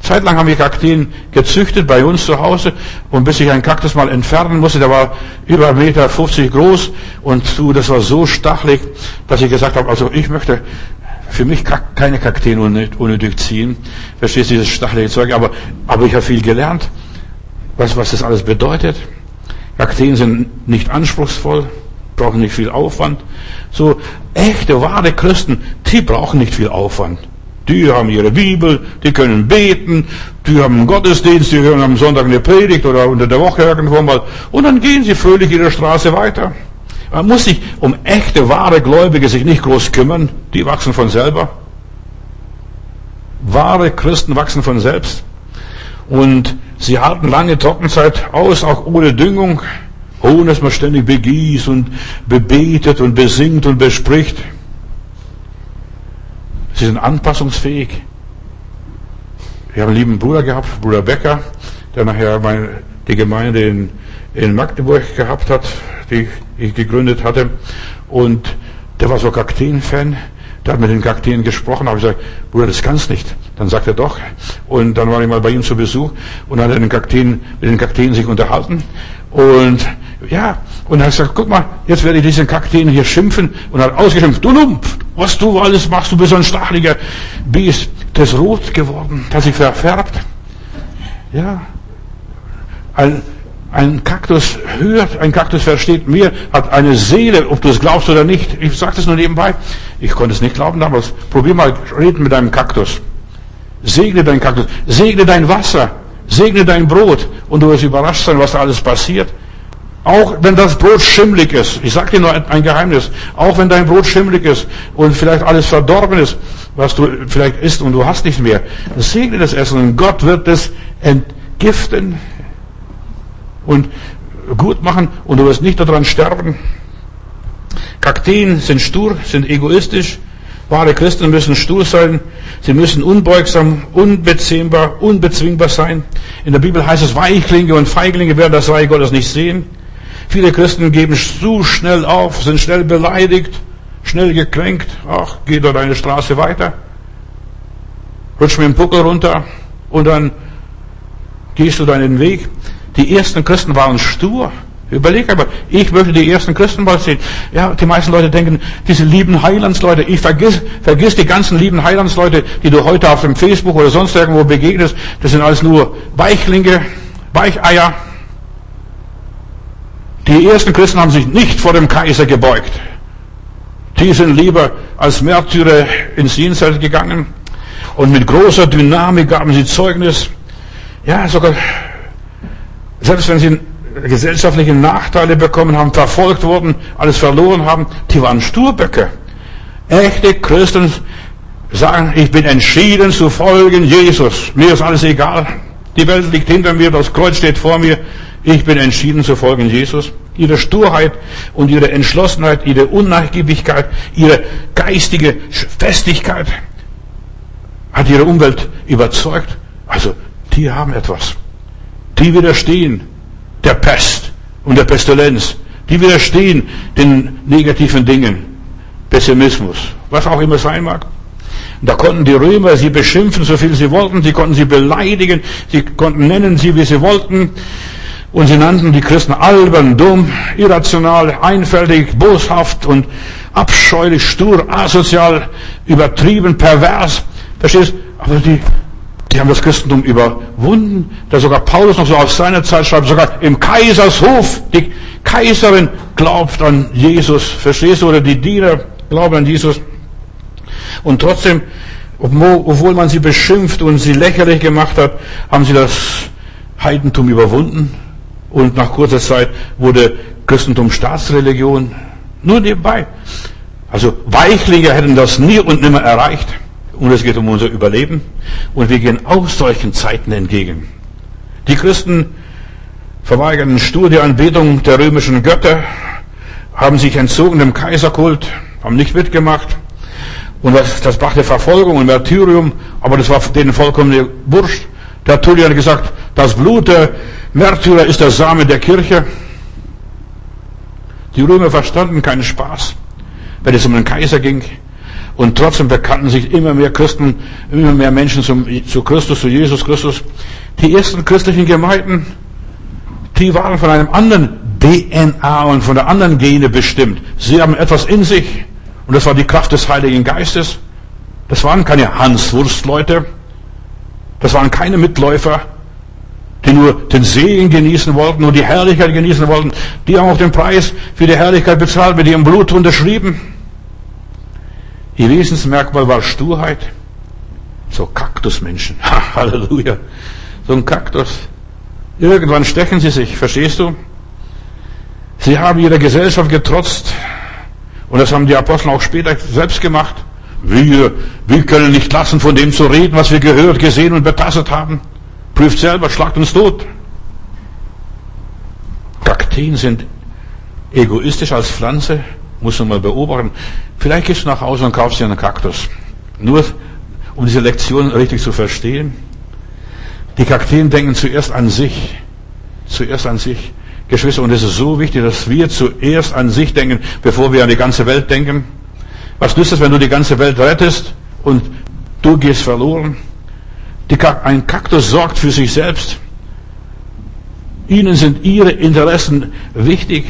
Speaker 1: Zeitlang haben wir Kakteen gezüchtet bei uns zu Hause und bis ich einen Kaktus mal entfernen musste, der war über 1,50 Meter groß und du, das war so stachelig, dass ich gesagt habe, also ich möchte für mich keine Kakteen unnötig ziehen. Verstehst du dieses stachelige Zeug? Aber, aber ich habe viel gelernt, was, was das alles bedeutet. Kakteen sind nicht anspruchsvoll, brauchen nicht viel Aufwand. So echte, wahre Christen, die brauchen nicht viel Aufwand. Die haben ihre Bibel, die können beten, die haben einen Gottesdienst, die hören am Sonntag eine Predigt oder unter der Woche irgendwo mal und dann gehen sie fröhlich ihre Straße weiter. Man muss sich um echte, wahre Gläubige sich nicht groß kümmern, die wachsen von selber. Wahre Christen wachsen von selbst. Und sie halten lange Trockenzeit aus, auch ohne Düngung, ohne dass man ständig begießt und bebetet und besingt und bespricht. Sie sind anpassungsfähig. Ich habe einen lieben Bruder gehabt, Bruder Becker, der nachher meine, die Gemeinde in, in Magdeburg gehabt hat, die ich gegründet hatte. Und der war so Kakteen-Fan. Der hat mit den Kakteen gesprochen, habe ich gesagt, Bruder, das kannst nicht. Dann sagt er doch. Und dann war ich mal bei ihm zu Besuch und hat er den Kakteen, mit den Kakteen sich unterhalten. Und ja, und er hat gesagt, guck mal, jetzt werde ich diesen Kakteen hier schimpfen und hat ausgeschimpft, du Lumpf, was du alles machst, du bist so ein stacheliger Biest. Das ist rot geworden, das sich verfärbt. Ja, ein, ein Kaktus hört, ein Kaktus versteht mehr, hat eine Seele, ob du es glaubst oder nicht. Ich sage das nur nebenbei. Ich konnte es nicht glauben damals. Probier mal reden mit deinem Kaktus. Segne dein Kaktus. Segne dein Wasser. Segne dein Brot. Und du wirst überrascht sein, was da alles passiert. Auch wenn das Brot schimmlig ist, ich sage dir nur ein Geheimnis, auch wenn dein Brot schimmlig ist und vielleicht alles verdorben ist, was du vielleicht isst und du hast nicht mehr, segne das Essen und Gott wird es entgiften und gut machen und du wirst nicht daran sterben. Kakteen sind stur, sind egoistisch. Wahre Christen müssen stur sein. Sie müssen unbeugsam, unbezähmbar, unbezwingbar sein. In der Bibel heißt es, Weichlinge und Feiglinge werden das Reich Gottes nicht sehen. Viele Christen geben zu schnell auf, sind schnell beleidigt, schnell gekränkt. Ach, geh doch deine Straße weiter. Rutsch mir den Puckel runter und dann gehst du deinen Weg. Die ersten Christen waren stur. Überleg aber, ich möchte die ersten Christen mal sehen. Ja, die meisten Leute denken, diese lieben Heilandsleute, ich vergiss, vergiss die ganzen lieben Heilandsleute, die du heute auf dem Facebook oder sonst irgendwo begegnest, das sind alles nur Weichlinge, Weicheier. Die ersten Christen haben sich nicht vor dem Kaiser gebeugt. Die sind lieber als Märtyrer ins Jenseits gegangen und mit großer Dynamik gaben sie Zeugnis. Ja, sogar, selbst wenn sie gesellschaftliche Nachteile bekommen haben, verfolgt wurden, alles verloren haben, die waren Sturböcke. Echte Christen sagen, ich bin entschieden zu folgen Jesus. Mir ist alles egal. Die Welt liegt hinter mir, das Kreuz steht vor mir. Ich bin entschieden zu folgen Jesus. Ihre Sturheit und ihre Entschlossenheit, ihre Unnachgiebigkeit, ihre geistige Festigkeit hat ihre Umwelt überzeugt. Also, die haben etwas. Die widerstehen der Pest und der Pestilenz. Die widerstehen den negativen Dingen. Pessimismus, was auch immer sein mag. Da konnten die Römer sie beschimpfen, so viel sie wollten. Sie konnten sie beleidigen. Sie konnten nennen sie, wie sie wollten. Und sie nannten die Christen albern, dumm, irrational, einfältig, boshaft und abscheulich, stur, asozial, übertrieben, pervers. Verstehst? Aber die die haben das Christentum überwunden. Da sogar Paulus noch so auf seiner Zeit schreibt, sogar im Kaisershof, die Kaiserin glaubt an Jesus. Verstehst du? Oder die Diener glauben an Jesus. Und trotzdem, obwohl man sie beschimpft und sie lächerlich gemacht hat, haben sie das Heidentum überwunden. Und nach kurzer Zeit wurde Christentum Staatsreligion. Nur nebenbei. Also Weichlinge hätten das nie und nimmer erreicht. Und es geht um unser Überleben. Und wir gehen auch solchen Zeiten entgegen. Die Christen verweigern stur die Anbetung der römischen Götter, haben sich entzogen dem Kaiserkult, haben nicht mitgemacht. Und das, das brachte Verfolgung und Märtyrium, aber das war denen vollkommen wurscht. Der Tullian hat gesagt, das Blut der Märtyrer ist der Same der Kirche. Die Römer verstanden keinen Spaß, wenn es um den Kaiser ging. Und trotzdem bekannten sich immer mehr Christen, immer mehr Menschen zum, zu Christus, zu Jesus Christus. Die ersten christlichen Gemeinden, die waren von einem anderen DNA und von der anderen Gene bestimmt. Sie haben etwas in sich und das war die Kraft des Heiligen Geistes. Das waren keine Hanswurstleute. Das waren keine Mitläufer, die nur den Segen genießen wollten, nur die Herrlichkeit genießen wollten. Die haben auch den Preis für die Herrlichkeit bezahlt, mit ihrem Blut unterschrieben. Ihr Wesensmerkmal war Sturheit. So Kaktusmenschen. Halleluja. So ein Kaktus. Irgendwann stechen sie sich, verstehst du? Sie haben ihrer Gesellschaft getrotzt. Und das haben die Apostel auch später selbst gemacht. Wir, wir können nicht lassen, von dem zu reden, was wir gehört, gesehen und betastet haben. Prüft selber, schlagt uns tot. Kakteen sind egoistisch als Pflanze, muss man mal beobachten. Vielleicht gehst du nach Hause und kaufst dir einen Kaktus. Nur um diese Lektion richtig zu verstehen. Die Kakteen denken zuerst an sich. Zuerst an sich. Geschwister, und es ist so wichtig, dass wir zuerst an sich denken, bevor wir an die ganze Welt denken. Was nützt es, wenn du die ganze Welt rettest und du gehst verloren? ein Kaktus sorgt für sich selbst. Ihnen sind ihre Interessen wichtig.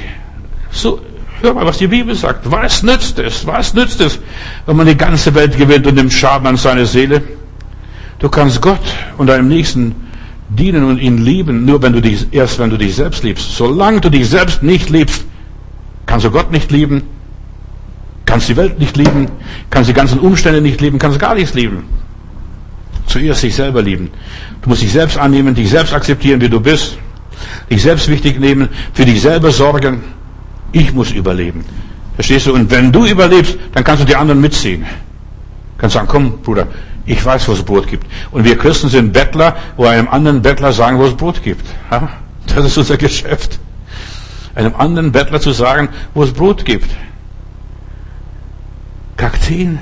Speaker 1: So, Hör mal, was die Bibel sagt. Was nützt es? Was nützt es, wenn man die ganze Welt gewinnt und nimmt Schaden an seine Seele? Du kannst Gott und deinem Nächsten dienen und ihn lieben, nur wenn du dich, erst wenn du dich selbst liebst. Solange du dich selbst nicht liebst, kannst du Gott nicht lieben, kannst die Welt nicht lieben, kannst die ganzen Umstände nicht lieben, kannst gar nichts lieben. Zuerst sich selber lieben. Du musst dich selbst annehmen, dich selbst akzeptieren, wie du bist. dich selbst wichtig nehmen, für dich selber sorgen. Ich muss überleben. Verstehst du? Und wenn du überlebst, dann kannst du die anderen mitziehen. Kannst sagen, komm, Bruder, ich weiß, wo es Brot gibt. Und wir Christen sind Bettler, wo einem anderen Bettler sagen, wo es Brot gibt. Das ist unser Geschäft. Einem anderen Bettler zu sagen, wo es Brot gibt. Kakteen,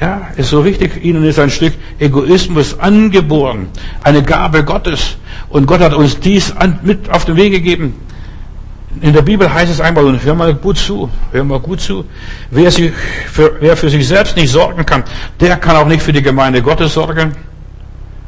Speaker 1: ja, ist so wichtig. Ihnen ist ein Stück Egoismus angeboren. Eine Gabe Gottes. Und Gott hat uns dies mit auf den Weg gegeben. In der Bibel heißt es einmal, und hör mal gut zu, hör mal gut zu, wer, sich für, wer für sich selbst nicht sorgen kann, der kann auch nicht für die Gemeinde Gottes sorgen.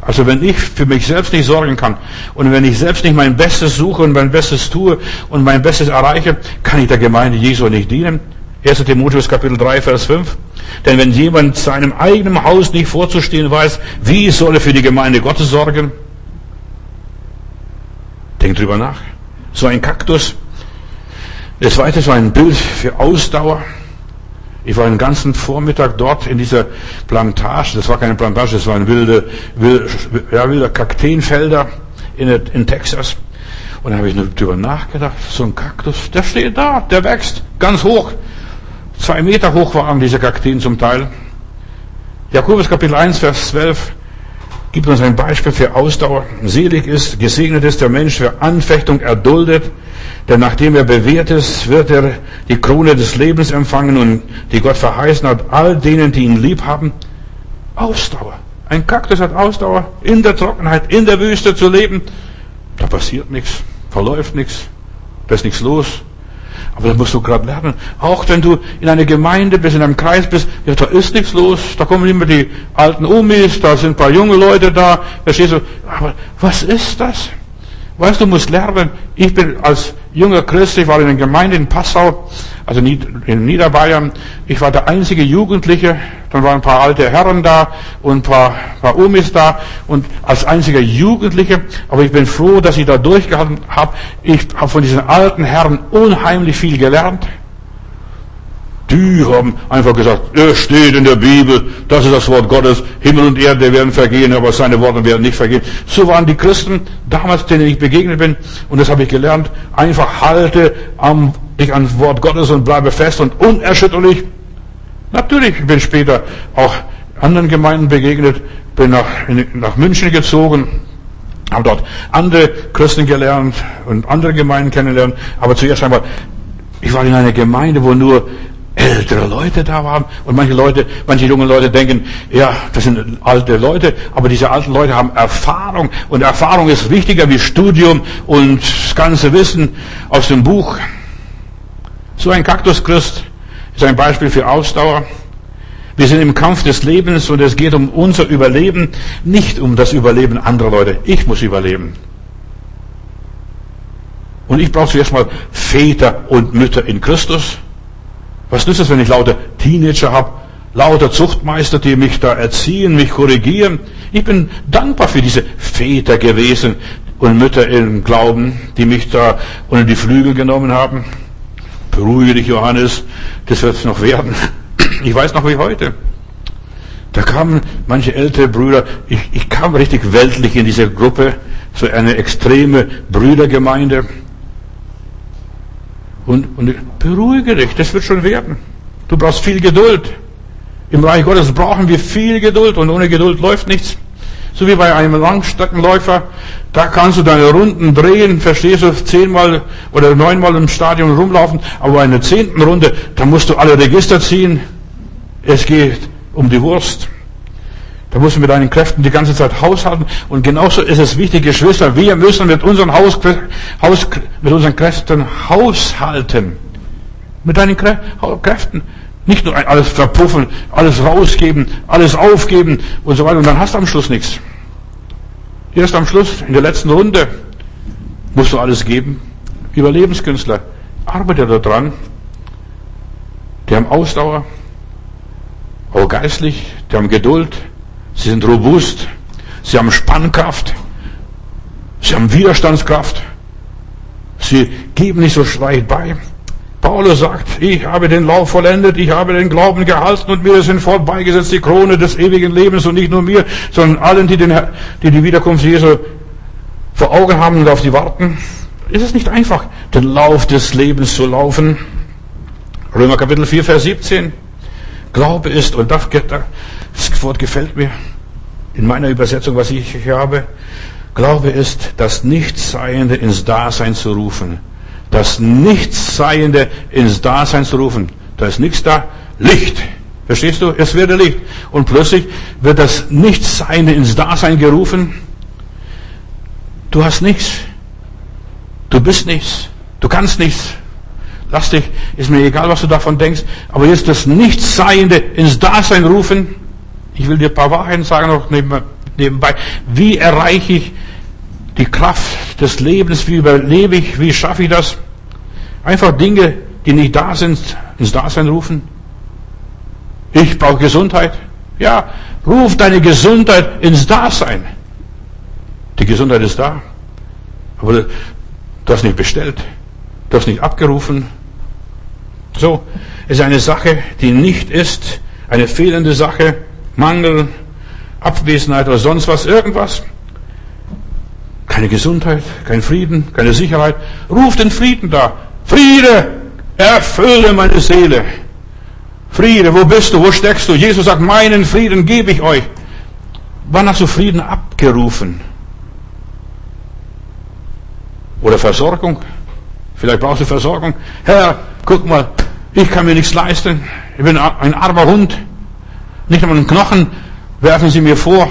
Speaker 1: Also wenn ich für mich selbst nicht sorgen kann und wenn ich selbst nicht mein Bestes suche und mein Bestes tue und mein Bestes erreiche, kann ich der Gemeinde Jesu nicht dienen. 1. Timotheus Kapitel 3, Vers 5. Denn wenn jemand seinem eigenen Haus nicht vorzustehen weiß, wie soll er für die Gemeinde Gottes sorgen? Denk drüber nach. So ein Kaktus. Das zweite so ein Bild für Ausdauer. Ich war den ganzen Vormittag dort in dieser Plantage. Das war keine Plantage, das waren wilde, wilde, ja, wilde Kakteenfelder in, in Texas. Und da habe ich nur drüber nachgedacht. So ein Kaktus, der steht da, der wächst ganz hoch. Zwei Meter hoch waren diese Kakteen zum Teil. Jakobus Kapitel 1, Vers 12 gibt uns ein Beispiel für Ausdauer. Selig ist, gesegnet ist der Mensch, für Anfechtung erduldet, denn nachdem er bewährt ist, wird er die Krone des Lebens empfangen und die Gott verheißen hat, all denen, die ihn lieb haben. Ausdauer. Ein Kaktus hat Ausdauer, in der Trockenheit, in der Wüste zu leben. Da passiert nichts, verläuft nichts, da ist nichts los. Aber das musst du gerade lernen. Auch wenn du in einer Gemeinde bist, in einem Kreis bist, ja, da ist nichts los. Da kommen immer die alten Umis, da sind ein paar junge Leute da. Verstehst du? Aber was ist das? Weißt du, musst lernen. Ich bin als junger Christ, ich war in einer Gemeinde in Passau, also in Niederbayern. Ich war der einzige Jugendliche. Dann waren ein paar alte Herren da und ein paar, paar Umis da und als einziger Jugendliche. Aber ich bin froh, dass ich da durchgehalten habe. Ich habe von diesen alten Herren unheimlich viel gelernt. Die haben einfach gesagt, es steht in der Bibel, das ist das Wort Gottes, Himmel und Erde werden vergehen, aber seine Worte werden nicht vergehen. So waren die Christen damals, denen ich begegnet bin, und das habe ich gelernt, einfach halte am, dich ans Wort Gottes und bleibe fest und unerschütterlich. Natürlich, ich bin später auch anderen Gemeinden begegnet, bin nach, nach München gezogen, habe dort andere Christen gelernt und andere Gemeinden kennengelernt, aber zuerst einmal, ich war in einer Gemeinde, wo nur ältere Leute da waren. Und manche Leute, manche junge Leute denken, ja, das sind alte Leute, aber diese alten Leute haben Erfahrung. Und Erfahrung ist wichtiger wie Studium und das ganze Wissen aus dem Buch. So ein Kaktuschrist ist ein Beispiel für Ausdauer. Wir sind im Kampf des Lebens und es geht um unser Überleben, nicht um das Überleben anderer Leute. Ich muss überleben. Und ich brauche zuerst mal Väter und Mütter in Christus. Was nützt es, wenn ich lauter Teenager habe, lauter Zuchtmeister, die mich da erziehen, mich korrigieren? Ich bin dankbar für diese Väter gewesen und Mütter im Glauben, die mich da unter die Flügel genommen haben. Beruhige dich, Johannes, das wird noch werden. Ich weiß noch wie heute. Da kamen manche ältere Brüder, ich, ich kam richtig weltlich in diese Gruppe, so eine extreme Brüdergemeinde. Und, und beruhige dich, das wird schon werden. Du brauchst viel Geduld. Im Reich Gottes brauchen wir viel Geduld und ohne Geduld läuft nichts. So wie bei einem Langstreckenläufer, da kannst du deine Runden drehen, verstehst du, zehnmal oder neunmal im Stadion rumlaufen, aber bei einer zehnten Runde, da musst du alle Register ziehen. Es geht um die Wurst. Da musst du mit deinen Kräften die ganze Zeit haushalten. Und genauso ist es wichtig, Geschwister, wir müssen mit unseren, Haus, Haus, mit unseren Kräften haushalten. Mit deinen Kräften. Nicht nur alles verpuffen, alles rausgeben, alles aufgeben und so weiter. Und dann hast du am Schluss nichts. Erst am Schluss, in der letzten Runde, musst du alles geben. Überlebenskünstler, arbeite daran. Die haben Ausdauer, auch geistlich, die haben Geduld, Sie sind robust. Sie haben Spannkraft. Sie haben Widerstandskraft. Sie geben nicht so schweig bei. Paulus sagt, ich habe den Lauf vollendet, ich habe den Glauben gehalten und mir hinfort beigesetzt die Krone des ewigen Lebens und nicht nur mir, sondern allen, die, den, die die Wiederkunft Jesu vor Augen haben und auf die warten, ist es nicht einfach, den Lauf des Lebens zu laufen. Römer Kapitel 4, Vers 17. Glaube ist, und das Wort gefällt mir in meiner Übersetzung, was ich habe. Glaube ist, das Nichtseiende ins Dasein zu rufen. Das Nichtseiende ins Dasein zu rufen. Da ist nichts da. Licht. Verstehst du? Es werde Licht. Und plötzlich wird das Nichtseiende ins Dasein gerufen. Du hast nichts. Du bist nichts. Du kannst nichts. Lass dich, ist mir egal, was du davon denkst, aber jetzt das Nichtseiende ins Dasein rufen. Ich will dir ein paar Wahrheiten sagen noch nebenbei. Wie erreiche ich die Kraft des Lebens? Wie überlebe ich? Wie schaffe ich das? Einfach Dinge, die nicht da sind, ins Dasein rufen. Ich brauche Gesundheit. Ja, ruf deine Gesundheit ins Dasein. Die Gesundheit ist da. Aber du hast nicht bestellt. Du hast nicht abgerufen. So, ist eine Sache, die nicht ist, eine fehlende Sache, Mangel, Abwesenheit oder sonst was, irgendwas. Keine Gesundheit, kein Frieden, keine Sicherheit. Ruf den Frieden da. Friede, erfülle meine Seele. Friede, wo bist du? Wo steckst du? Jesus sagt, meinen Frieden gebe ich euch. Wann hast du Frieden abgerufen? Oder Versorgung. Vielleicht brauchst du Versorgung. Herr, guck mal, ich kann mir nichts leisten. Ich bin ein armer Hund. Nicht einmal einen Knochen werfen sie mir vor.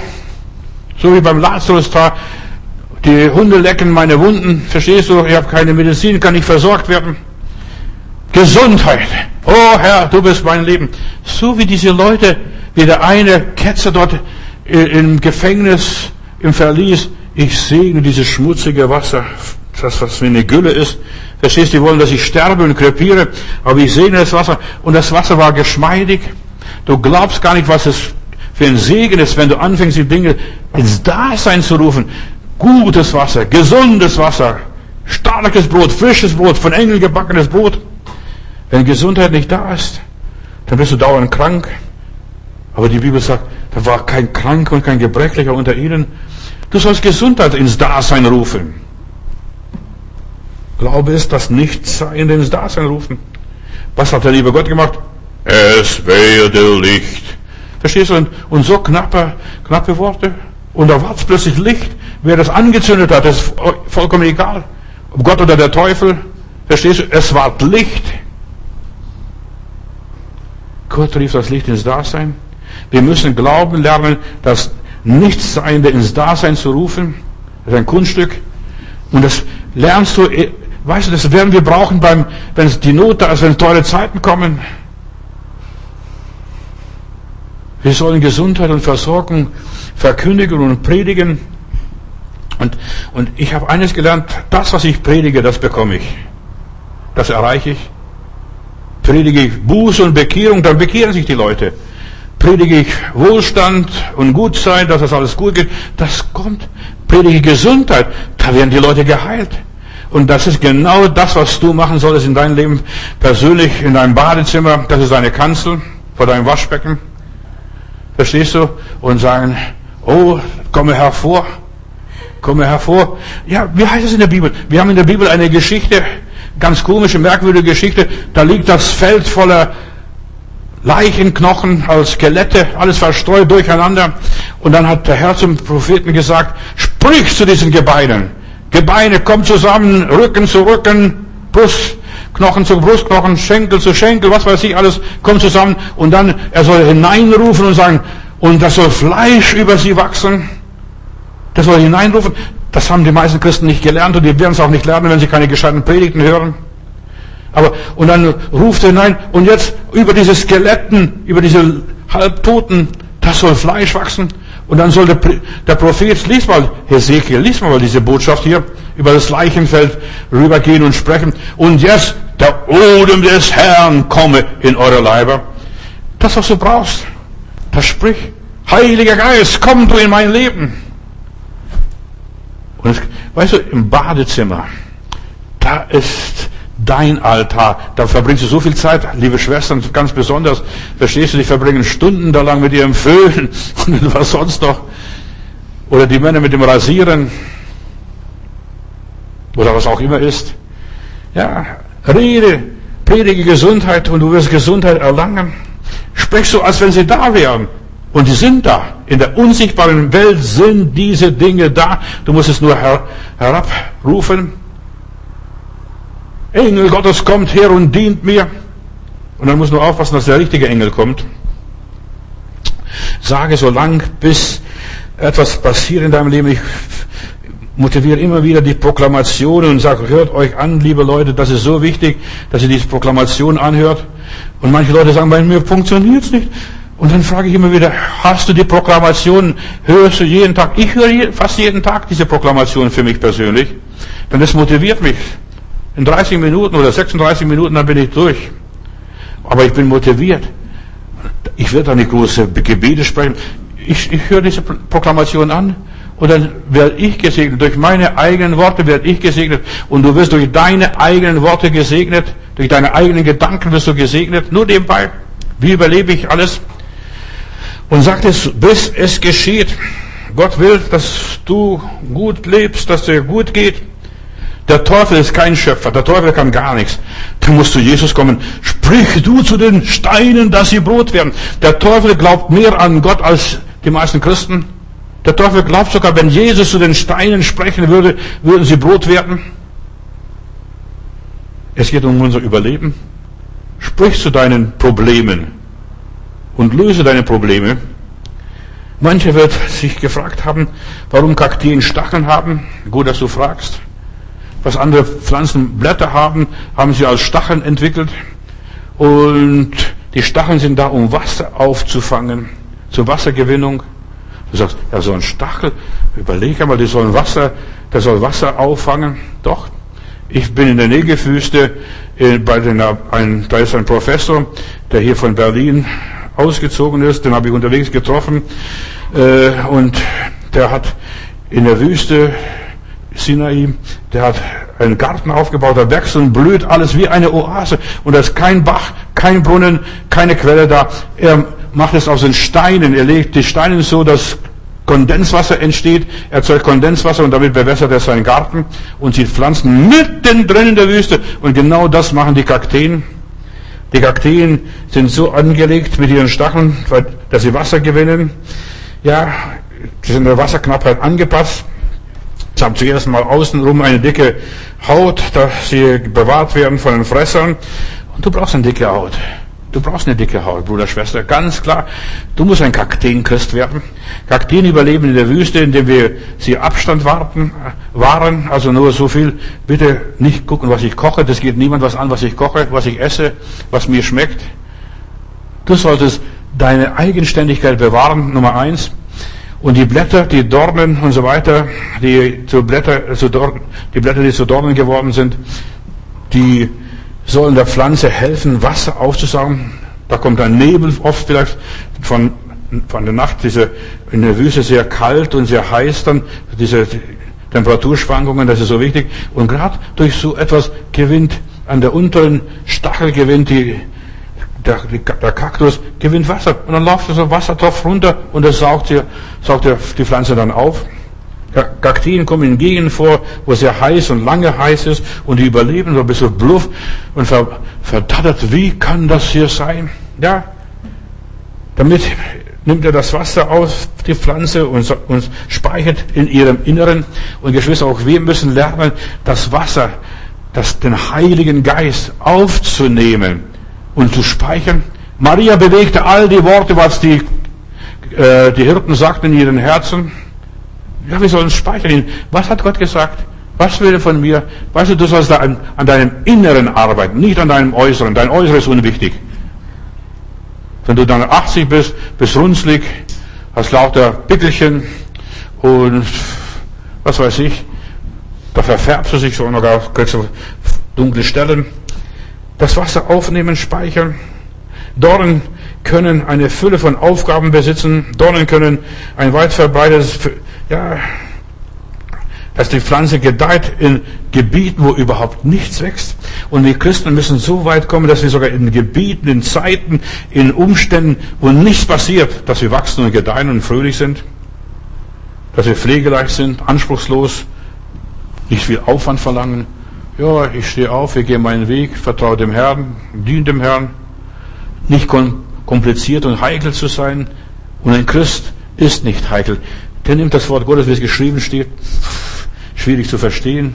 Speaker 1: So wie beim Lazarus da. Die Hunde lecken meine Wunden. Verstehst du? Ich habe keine Medizin, kann nicht versorgt werden. Gesundheit. Oh Herr, du bist mein Leben. So wie diese Leute, wie der eine Ketzer dort im Gefängnis, im Verlies. Ich segne dieses schmutzige Wasser das, was wie eine Gülle ist. Verstehst du, die wollen, dass ich sterbe und krepiere, aber ich segne das Wasser und das Wasser war geschmeidig. Du glaubst gar nicht, was es für ein Segen ist, wenn du anfängst, die Dinge ins Dasein zu rufen. Gutes Wasser, gesundes Wasser, starkes Brot, frisches Brot, von Engeln gebackenes Brot. Wenn Gesundheit nicht da ist, dann bist du dauernd krank. Aber die Bibel sagt, da war kein Kranker und kein Gebrechlicher unter ihnen. Du sollst Gesundheit ins Dasein rufen. Glaube ist das Nichtsein ins Dasein rufen. Was hat der liebe Gott gemacht? Es werde Licht. Verstehst du? Und so knappe, knappe Worte. Und da war es plötzlich Licht. Wer das angezündet hat, ist vollkommen egal. Ob Gott oder der Teufel. Verstehst du? Es war Licht. Gott rief das Licht ins Dasein. Wir müssen glauben lernen, das Nichtseinende ins Dasein zu rufen. Das ist ein Kunststück. Und das lernst du Weißt du, das werden wir brauchen beim, wenn es die Not da ist, wenn teure Zeiten kommen. Wir sollen Gesundheit und Versorgung verkündigen und predigen. Und, und ich habe eines gelernt, das, was ich predige, das bekomme ich. Das erreiche ich. Predige ich Buße und Bekehrung, dann bekehren sich die Leute. Predige ich Wohlstand und Gutsein, dass das alles gut geht, das kommt. Predige Gesundheit, da werden die Leute geheilt. Und das ist genau das, was du machen solltest in deinem Leben persönlich, in deinem Badezimmer. Das ist deine Kanzel vor deinem Waschbecken. Verstehst du? Und sagen, oh, komme hervor. Komme hervor. Ja, wie heißt es in der Bibel? Wir haben in der Bibel eine Geschichte, ganz komische, merkwürdige Geschichte. Da liegt das Feld voller Leichenknochen als Skelette, alles verstreut durcheinander. Und dann hat der Herr zum Propheten gesagt, sprich zu diesen Gebeinen. Gebeine kommen zusammen, Rücken zu Rücken, Brustknochen zu Brustknochen, Schenkel zu Schenkel, was weiß ich alles, kommt zusammen und dann, er soll hineinrufen und sagen, und das soll Fleisch über sie wachsen. Das soll hineinrufen. Das haben die meisten Christen nicht gelernt und die werden es auch nicht lernen, wenn sie keine gescheiten Predigten hören. Aber, und dann ruft er hinein, und jetzt über diese Skeletten, über diese Halbtoten, das soll Fleisch wachsen. Und dann soll der, der Prophet, lies mal, Hesekiel, lies mal diese Botschaft hier, über das Leichenfeld rübergehen und sprechen. Und jetzt, der Odem des Herrn komme in eure Leiber. Das, was du brauchst, das sprich. Heiliger Geist, komm du in mein Leben. Und es, weißt du, im Badezimmer, da ist dein Altar. Da verbringst du so viel Zeit, liebe Schwestern, ganz besonders, verstehst du, die verbringen Stunden da lang mit ihrem Föhn und was sonst noch. Oder die Männer mit dem Rasieren. oder was auch immer ist. Ja, rede, predige Gesundheit und du wirst Gesundheit erlangen. Sprech so, als wenn sie da wären. Und die sind da. In der unsichtbaren Welt sind diese Dinge da. Du musst es nur her herabrufen. Engel Gottes kommt her und dient mir. Und dann muss nur aufpassen, dass der richtige Engel kommt. Sage so lang, bis etwas passiert in deinem Leben. Ich motiviere immer wieder die Proklamationen und sage, hört euch an, liebe Leute, das ist so wichtig, dass ihr diese Proklamation anhört. Und manche Leute sagen, bei mir funktioniert es nicht. Und dann frage ich immer wieder, hast du die Proklamation, hörst du jeden Tag? Ich höre fast jeden Tag diese Proklamation für mich persönlich. Denn das motiviert mich. In 30 Minuten oder 36 Minuten, dann bin ich durch. Aber ich bin motiviert. Ich werde da nicht große Gebete sprechen. Ich, ich höre diese Proklamation an und dann werde ich gesegnet. Durch meine eigenen Worte werde ich gesegnet. Und du wirst durch deine eigenen Worte gesegnet. Durch deine eigenen Gedanken wirst du gesegnet. Nur nebenbei. Wie überlebe ich alles? Und sagt es, bis es geschieht. Gott will, dass du gut lebst, dass dir gut geht. Der Teufel ist kein Schöpfer, der Teufel kann gar nichts. Da musst du Jesus kommen. Sprich du zu den Steinen, dass sie Brot werden. Der Teufel glaubt mehr an Gott als die meisten Christen. Der Teufel glaubt sogar, wenn Jesus zu den Steinen sprechen würde, würden sie Brot werden. Es geht um unser Überleben. Sprich zu deinen Problemen und löse deine Probleme. Manche wird sich gefragt haben, warum Kakteen Stacheln haben. Gut, dass du fragst. Was andere Pflanzen Blätter haben, haben sie als Stacheln entwickelt. Und die Stacheln sind da, um Wasser aufzufangen, zur Wassergewinnung. Du sagst, ja, so ein Stachel, überleg einmal, die sollen Wasser, der soll Wasser auffangen. Doch. Ich bin in der Negefüste, äh, bei den, ein, da ist ein Professor, der hier von Berlin ausgezogen ist, den habe ich unterwegs getroffen äh, und der hat in der Wüste Sinai, der hat einen Garten aufgebaut, da wächst und blüht alles wie eine Oase und da ist kein Bach, kein Brunnen, keine Quelle da. Er macht es aus den Steinen, er legt die Steine so, dass Kondenswasser entsteht, erzeugt Kondenswasser und damit bewässert er seinen Garten und sieht Pflanzen mittendrin in der Wüste und genau das machen die Kakteen. Die Kakteen sind so angelegt mit ihren Stacheln, dass sie Wasser gewinnen. Ja, sie sind der Wasserknappheit angepasst. Sie haben zuerst mal außenrum eine dicke Haut, dass sie bewahrt werden von den Fressern. Und du brauchst eine dicke Haut. Du brauchst eine dicke Haut, Bruder, Schwester. Ganz klar. Du musst ein Kakteenchrist werden. Kakteen überleben in der Wüste, indem wir sie Abstand warten, wahren. Also nur so viel. Bitte nicht gucken, was ich koche. Das geht niemand was an, was ich koche, was ich esse, was mir schmeckt. Du solltest deine Eigenständigkeit bewahren, Nummer eins. Und die Blätter, die Dornen und so weiter, die zu Blätter, zu Dornen, die Blätter, die zu Dornen geworden sind, die sollen der Pflanze helfen, Wasser aufzusaugen. Da kommt ein Nebel oft vielleicht von, von der Nacht, diese, in der Wüste sehr kalt und sehr heiß dann, diese Temperaturschwankungen, das ist so wichtig. Und gerade durch so etwas gewinnt, an der unteren Stachel gewinnt die, der, der Kaktus gewinnt Wasser. Und dann läuft so ein Wassertopf runter und das saugt, sie, saugt die Pflanze dann auf. Kakteen kommen in Gegenden vor, wo es sehr heiß und lange heiß ist und die überleben so ein bisschen bluff und verdattert. Wie kann das hier sein? Ja, damit nimmt er das Wasser aus, die Pflanze und, und speichert in ihrem Inneren. Und Geschwister, auch wir müssen lernen, das Wasser, das, den Heiligen Geist aufzunehmen und zu speichern. Maria bewegte all die Worte, was die, äh, die Hirten sagten in ihren Herzen. Ja, wir sollen speichern. Was hat Gott gesagt? Was will er von mir? Weißt du, du sollst an, an deinem Inneren arbeiten, nicht an deinem Äußeren. Dein Äußeres ist unwichtig. Wenn du dann 80 bist, bist runzlig, hast lauter Pickelchen und was weiß ich, da verfärbst du sich so noch kriegst du dunkle Stellen. Das Wasser aufnehmen, speichern. Dornen können eine Fülle von Aufgaben besitzen. Dornen können ein weit verbreitetes ja, dass die Pflanze gedeiht in Gebieten, wo überhaupt nichts wächst. Und wir Christen müssen so weit kommen, dass wir sogar in Gebieten, in Zeiten, in Umständen, wo nichts passiert, dass wir wachsen und gedeihen und fröhlich sind. Dass wir pflegeleicht sind, anspruchslos, nicht viel Aufwand verlangen. Ja, ich stehe auf, ich gehe meinen Weg, vertraue dem Herrn, diene dem Herrn. Nicht kompliziert und heikel zu sein. Und ein Christ ist nicht heikel. Der nimmt das Wort Gottes, wie es geschrieben steht, schwierig zu verstehen.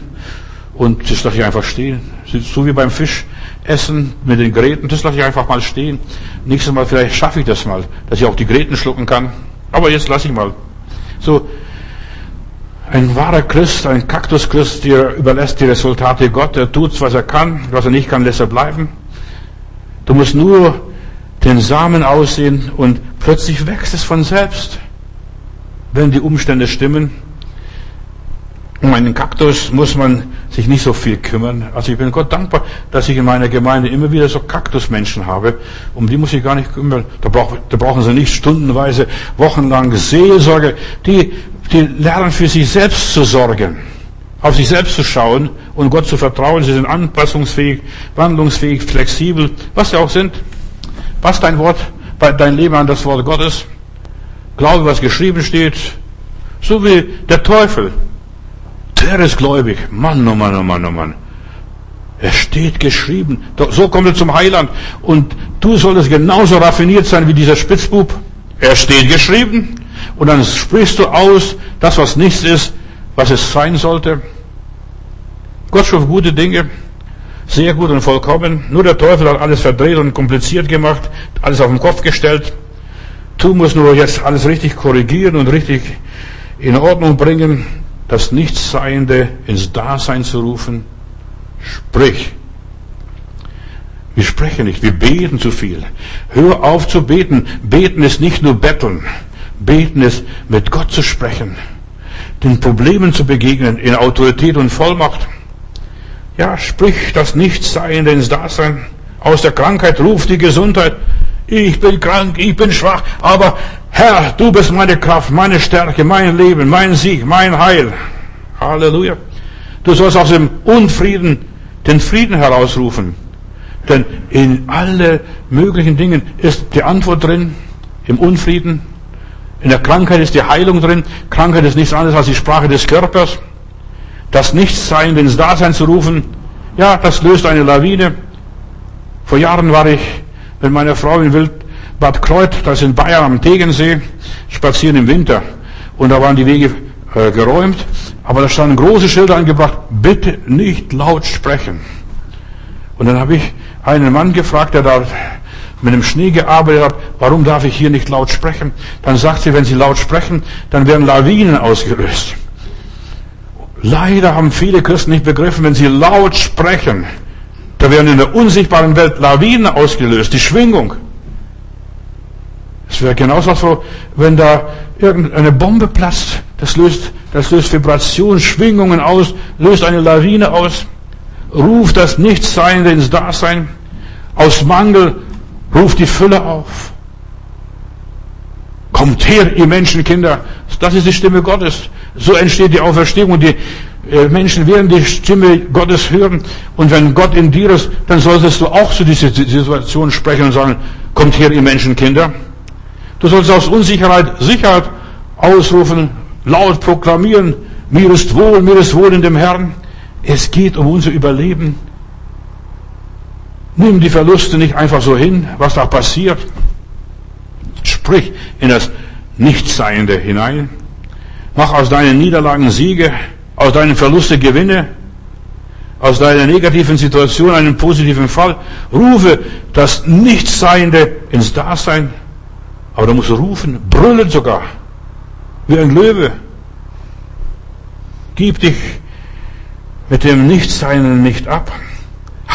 Speaker 1: Und das lasse ich einfach stehen. So wie beim Fischessen mit den Gräten, das lasse ich einfach mal stehen. Nächstes Mal vielleicht schaffe ich das mal, dass ich auch die Gräten schlucken kann. Aber jetzt lasse ich mal. So, ein wahrer Christ, ein Kaktuschrist, der überlässt die Resultate Gott, der tut, was er kann, was er nicht kann, lässt er bleiben. Du musst nur den Samen aussehen und plötzlich wächst es von selbst, wenn die Umstände stimmen. Um einen Kaktus muss man sich nicht so viel kümmern. Also ich bin Gott dankbar, dass ich in meiner Gemeinde immer wieder so Kaktusmenschen habe. Um die muss ich gar nicht kümmern. Da brauchen sie nicht stundenweise, wochenlang Seelsorge. Die, die lernen für sich selbst zu sorgen, auf sich selbst zu schauen und Gott zu vertrauen. Sie sind anpassungsfähig, wandlungsfähig, flexibel, was sie auch sind. Passt dein Wort, dein Leben an das Wort Gottes. Glaube, was geschrieben steht. So wie der Teufel. Der ist gläubig. Mann, oh Mann, oh Mann, oh Mann. Es steht geschrieben. So kommt er zum Heiland. Und du solltest genauso raffiniert sein wie dieser Spitzbub. Er steht geschrieben. Und dann sprichst du aus, das was nichts ist, was es sein sollte. Gott schuf gute Dinge. Sehr gut und vollkommen. Nur der Teufel hat alles verdreht und kompliziert gemacht, alles auf den Kopf gestellt. Du musst nur jetzt alles richtig korrigieren und richtig in Ordnung bringen das Nichtsseiende ins Dasein zu rufen. Sprich. Wir sprechen nicht, wir beten zu viel. Hör auf zu beten. Beten ist nicht nur betteln. Beten ist mit Gott zu sprechen, den Problemen zu begegnen in Autorität und Vollmacht. Ja, sprich das Nichtsseiende ins Dasein. Aus der Krankheit ruft die Gesundheit. Ich bin krank, ich bin schwach, aber Herr, du bist meine Kraft, meine Stärke, mein Leben, mein Sieg, mein Heil. Halleluja. Du sollst aus dem Unfrieden den Frieden herausrufen. Denn in alle möglichen Dingen ist die Antwort drin, im Unfrieden. In der Krankheit ist die Heilung drin. Krankheit ist nichts anderes als die Sprache des Körpers. Das Nichtsein ins Dasein zu rufen, ja, das löst eine Lawine. Vor Jahren war ich mit meiner Frau in Wildbad Kreuth, das ist in Bayern am Tegensee, spazieren im Winter. Und da waren die Wege äh, geräumt, aber da standen große Schilder angebracht, bitte nicht laut sprechen. Und dann habe ich einen Mann gefragt, der da mit dem Schnee gearbeitet hat, warum darf ich hier nicht laut sprechen? Dann sagt sie, wenn Sie laut sprechen, dann werden Lawinen ausgelöst. Leider haben viele Christen nicht begriffen, wenn sie laut sprechen, da werden in der unsichtbaren Welt Lawinen ausgelöst, die Schwingung. Es wäre genauso so, wenn da irgendeine Bombe platzt, das löst, das löst Vibrationen, Schwingungen aus, löst eine Lawine aus, ruft das Nichtseinende ins Dasein. Aus Mangel ruft die Fülle auf. Kommt her, ihr Menschenkinder. Das ist die Stimme Gottes. So entsteht die Auferstehung. Und die äh, Menschen werden die Stimme Gottes hören. Und wenn Gott in dir ist, dann solltest du auch zu dieser Situation sprechen und sagen, kommt her, ihr Menschenkinder. Du sollst aus Unsicherheit Sicherheit ausrufen, laut proklamieren, mir ist wohl, mir ist wohl in dem Herrn. Es geht um unser Überleben. Nimm die Verluste nicht einfach so hin, was da passiert. Sprich in das Nichtseiende hinein. Mach aus deinen Niederlagen Siege, aus deinen Verluste Gewinne, aus deiner negativen Situation einen positiven Fall. Rufe das Nichtseiende ins Dasein. Aber du musst rufen, brüllen sogar wie ein Löwe. Gib dich mit dem Nichtseinenden nicht ab.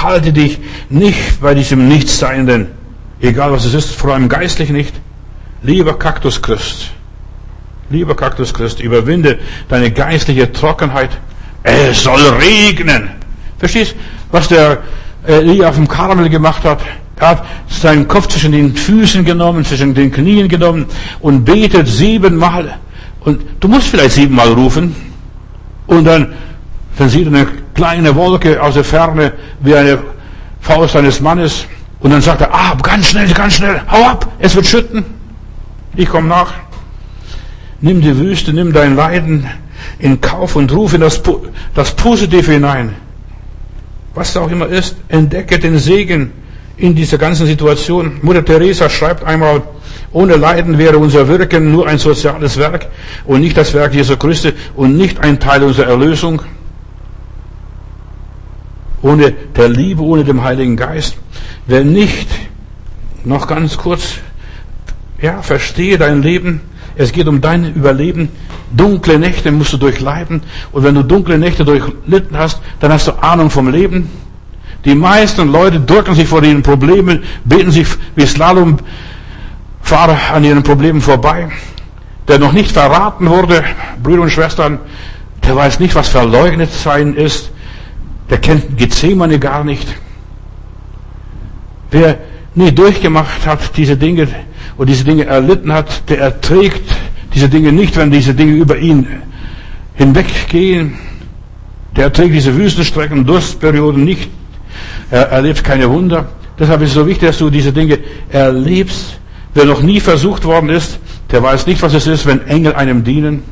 Speaker 1: Halte dich nicht bei diesem Nichtseinenden, egal was es ist, vor allem geistlich nicht. Lieber Kaktuschrist, lieber Kaktuschrist, überwinde deine geistliche Trockenheit. Es soll regnen. Verstehst, was der Elia auf dem Karmel gemacht hat? Er hat seinen Kopf zwischen den Füßen genommen, zwischen den Knien genommen und betet siebenmal. Und du musst vielleicht siebenmal rufen. Und dann, dann sieht er eine kleine Wolke aus der Ferne wie eine Faust eines Mannes. Und dann sagt er, ah, ganz schnell, ganz schnell, hau ab, es wird schütten. Ich komme nach. Nimm die Wüste, nimm dein Leiden, in Kauf und ruf in das, das Positive hinein. Was da auch immer ist, entdecke den Segen in dieser ganzen Situation. Mutter Teresa schreibt einmal, ohne Leiden wäre unser Wirken nur ein soziales Werk und nicht das Werk Jesu Christi und nicht ein Teil unserer Erlösung. Ohne der Liebe, ohne dem Heiligen Geist. Wer nicht, noch ganz kurz, ja, verstehe dein Leben. Es geht um dein Überleben. Dunkle Nächte musst du durchleiden. Und wenn du dunkle Nächte durchlitten hast, dann hast du Ahnung vom Leben. Die meisten Leute drücken sich vor ihren Problemen, beten sich wie Slalomfahrer an ihren Problemen vorbei. Der noch nicht verraten wurde, Brüder und Schwestern, der weiß nicht, was verleugnet sein ist. Der kennt Gethsemane gar nicht. Wer nie durchgemacht hat, diese Dinge, und diese Dinge erlitten hat, der erträgt diese Dinge nicht, wenn diese Dinge über ihn hinweggehen. Der erträgt diese Wüstenstrecken, Durstperioden nicht. Er erlebt keine Wunder. Deshalb ist es so wichtig, dass du diese Dinge erlebst. Wer noch nie versucht worden ist, der weiß nicht, was es ist, wenn Engel einem dienen.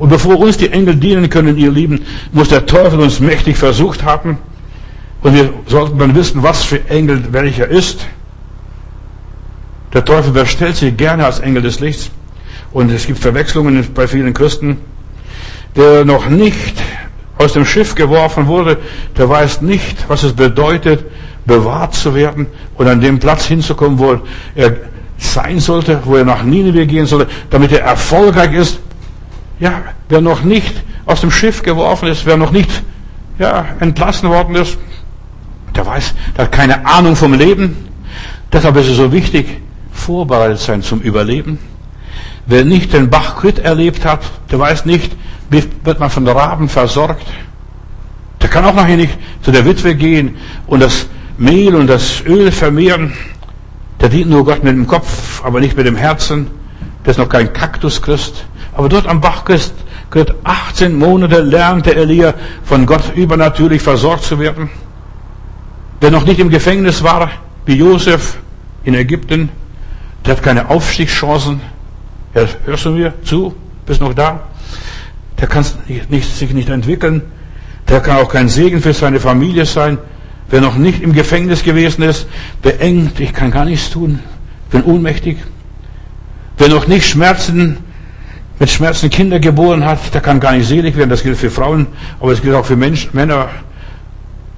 Speaker 1: Und bevor uns die Engel dienen können, ihr Lieben, muss der Teufel uns mächtig versucht haben. Und wir sollten dann wissen, was für Engel welcher ist. Der Teufel verstellt sich gerne als Engel des Lichts. Und es gibt Verwechslungen bei vielen Christen. Der noch nicht aus dem Schiff geworfen wurde, der weiß nicht, was es bedeutet, bewahrt zu werden und an dem Platz hinzukommen, wo er sein sollte, wo er nach Nineveh gehen sollte, damit er erfolgreich ist. Ja, wer noch nicht aus dem Schiff geworfen ist, wer noch nicht ja, entlassen worden ist, der weiß, der hat keine Ahnung vom Leben. Deshalb ist es so wichtig, vorbereitet sein zum Überleben. Wer nicht den Bachkrit erlebt hat, der weiß nicht, wie wird man von Raben versorgt. Der kann auch nachher nicht zu der Witwe gehen und das Mehl und das Öl vermehren. Der dient nur Gott mit dem Kopf, aber nicht mit dem Herzen. Der ist noch kein Kaktuschrist. Aber dort am Bachchrist, 18 Monate lernte Elia von Gott übernatürlich versorgt zu werden. Wer noch nicht im Gefängnis war, wie Josef in Ägypten, der hat keine Aufstiegschancen. Hörst du mir zu? Bist noch da? Der kann sich nicht entwickeln. Der kann auch kein Segen für seine Familie sein. Wer noch nicht im Gefängnis gewesen ist, beengt, ich kann gar nichts tun, bin ohnmächtig. Wer noch nicht Schmerzen, mit Schmerzen Kinder geboren hat, der kann gar nicht selig werden. Das gilt für Frauen, aber es gilt auch für Menschen, Männer,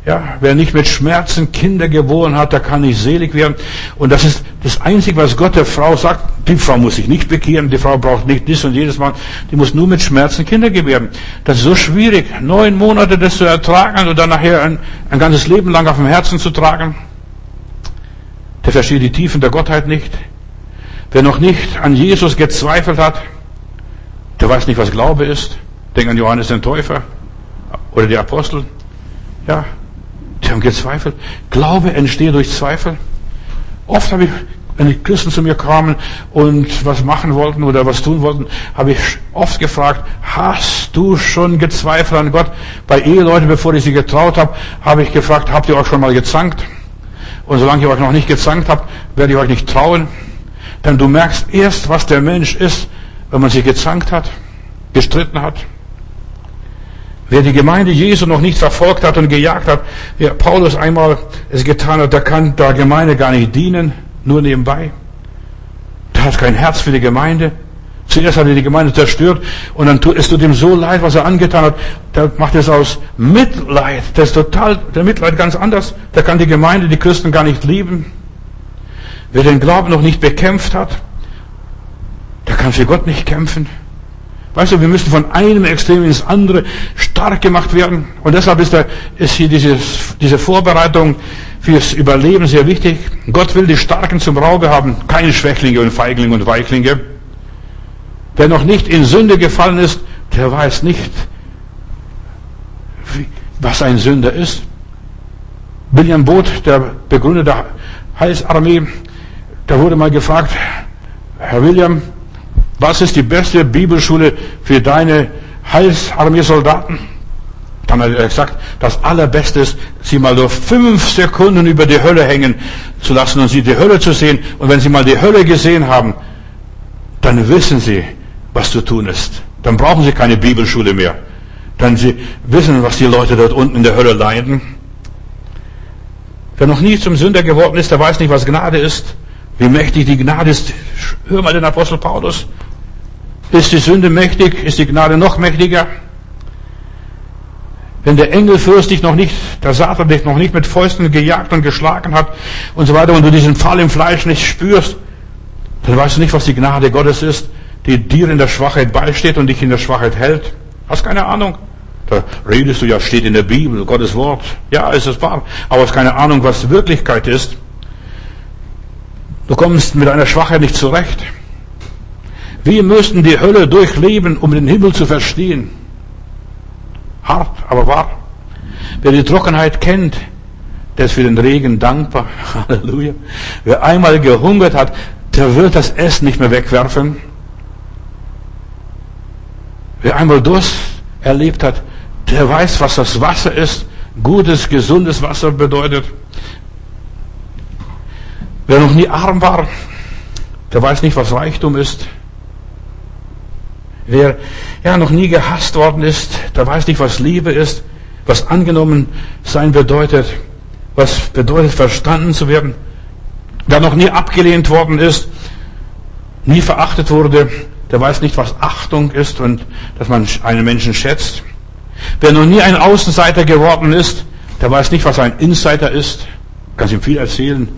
Speaker 1: ja, wer nicht mit Schmerzen Kinder geboren hat, der kann nicht selig werden. Und das ist das Einzige, was Gott der Frau sagt. Die Frau muss sich nicht bekehren, die Frau braucht nicht dies und jedes Mal. Die muss nur mit Schmerzen Kinder gebären. Das ist so schwierig, neun Monate das zu ertragen und dann nachher ein, ein ganzes Leben lang auf dem Herzen zu tragen. Der versteht die Tiefen der Gottheit nicht. Wer noch nicht an Jesus gezweifelt hat, der weiß nicht, was Glaube ist. Denk an Johannes den Täufer oder die Apostel. Ja, die haben gezweifelt. Glaube entsteht durch Zweifel. Oft habe ich, wenn die Christen zu mir kamen und was machen wollten oder was tun wollten, habe ich oft gefragt, hast du schon gezweifelt an Gott? Bei Eheleuten, bevor ich sie getraut habe, habe ich gefragt, habt ihr euch schon mal gezankt? Und solange ihr euch noch nicht gezankt habt, werde ich euch nicht trauen. Denn du merkst erst, was der Mensch ist, wenn man sich gezankt hat, gestritten hat. Wer die Gemeinde Jesu noch nicht verfolgt hat und gejagt hat, wie Paulus einmal es getan hat, der kann der Gemeinde gar nicht dienen, nur nebenbei. Der hat kein Herz für die Gemeinde. Zuerst hat er die Gemeinde zerstört und dann tut es ihm so leid, was er angetan hat. Der macht es aus Mitleid. Der ist total, der Mitleid ganz anders. Der kann die Gemeinde, die Christen gar nicht lieben. Wer den Glauben noch nicht bekämpft hat, der kann für Gott nicht kämpfen. Weißt du, wir müssen von einem Extrem ins andere stark gemacht werden. Und deshalb ist, da, ist hier dieses, diese Vorbereitung fürs Überleben sehr wichtig. Gott will die Starken zum Raube haben, keine Schwächlinge und Feiglinge und Weichlinge. Wer noch nicht in Sünde gefallen ist, der weiß nicht, was ein Sünder ist. William Booth, der Begründer der Heilsarmee, da wurde mal gefragt, Herr William, was ist die beste Bibelschule für deine Heilsarmee-Soldaten? Dann hat er gesagt, das Allerbeste ist, sie mal nur fünf Sekunden über die Hölle hängen zu lassen und sie die Hölle zu sehen. Und wenn sie mal die Hölle gesehen haben, dann wissen sie, was zu tun ist. Dann brauchen sie keine Bibelschule mehr. Dann sie wissen, was die Leute dort unten in der Hölle leiden. Wer noch nie zum Sünder geworden ist, der weiß nicht, was Gnade ist. Wie mächtig die Gnade ist. Hör mal den Apostel Paulus. Ist die Sünde mächtig? Ist die Gnade noch mächtiger? Wenn der Engelfürst dich noch nicht, der Satan dich noch nicht mit Fäusten gejagt und geschlagen hat und so weiter und du diesen Fall im Fleisch nicht spürst, dann weißt du nicht, was die Gnade Gottes ist, die dir in der Schwachheit beisteht und dich in der Schwachheit hält. Hast keine Ahnung. Da redest du ja, steht in der Bibel, Gottes Wort. Ja, ist es wahr. Aber hast keine Ahnung, was Wirklichkeit ist. Du kommst mit einer Schwachheit nicht zurecht. Wir müssten die Hölle durchleben, um den Himmel zu verstehen. Hart, aber wahr. Wer die Trockenheit kennt, der ist für den Regen dankbar. Halleluja. Wer einmal gehungert hat, der wird das Essen nicht mehr wegwerfen. Wer einmal Durst erlebt hat, der weiß, was das Wasser ist. Gutes, gesundes Wasser bedeutet. Wer noch nie arm war, der weiß nicht, was Reichtum ist. Wer ja noch nie gehasst worden ist, der weiß nicht, was Liebe ist, was angenommen sein bedeutet, was bedeutet verstanden zu werden. Wer noch nie abgelehnt worden ist, nie verachtet wurde, der weiß nicht, was Achtung ist und dass man einen Menschen schätzt. Wer noch nie ein Außenseiter geworden ist, der weiß nicht, was ein Insider ist. Kannst ihm viel erzählen.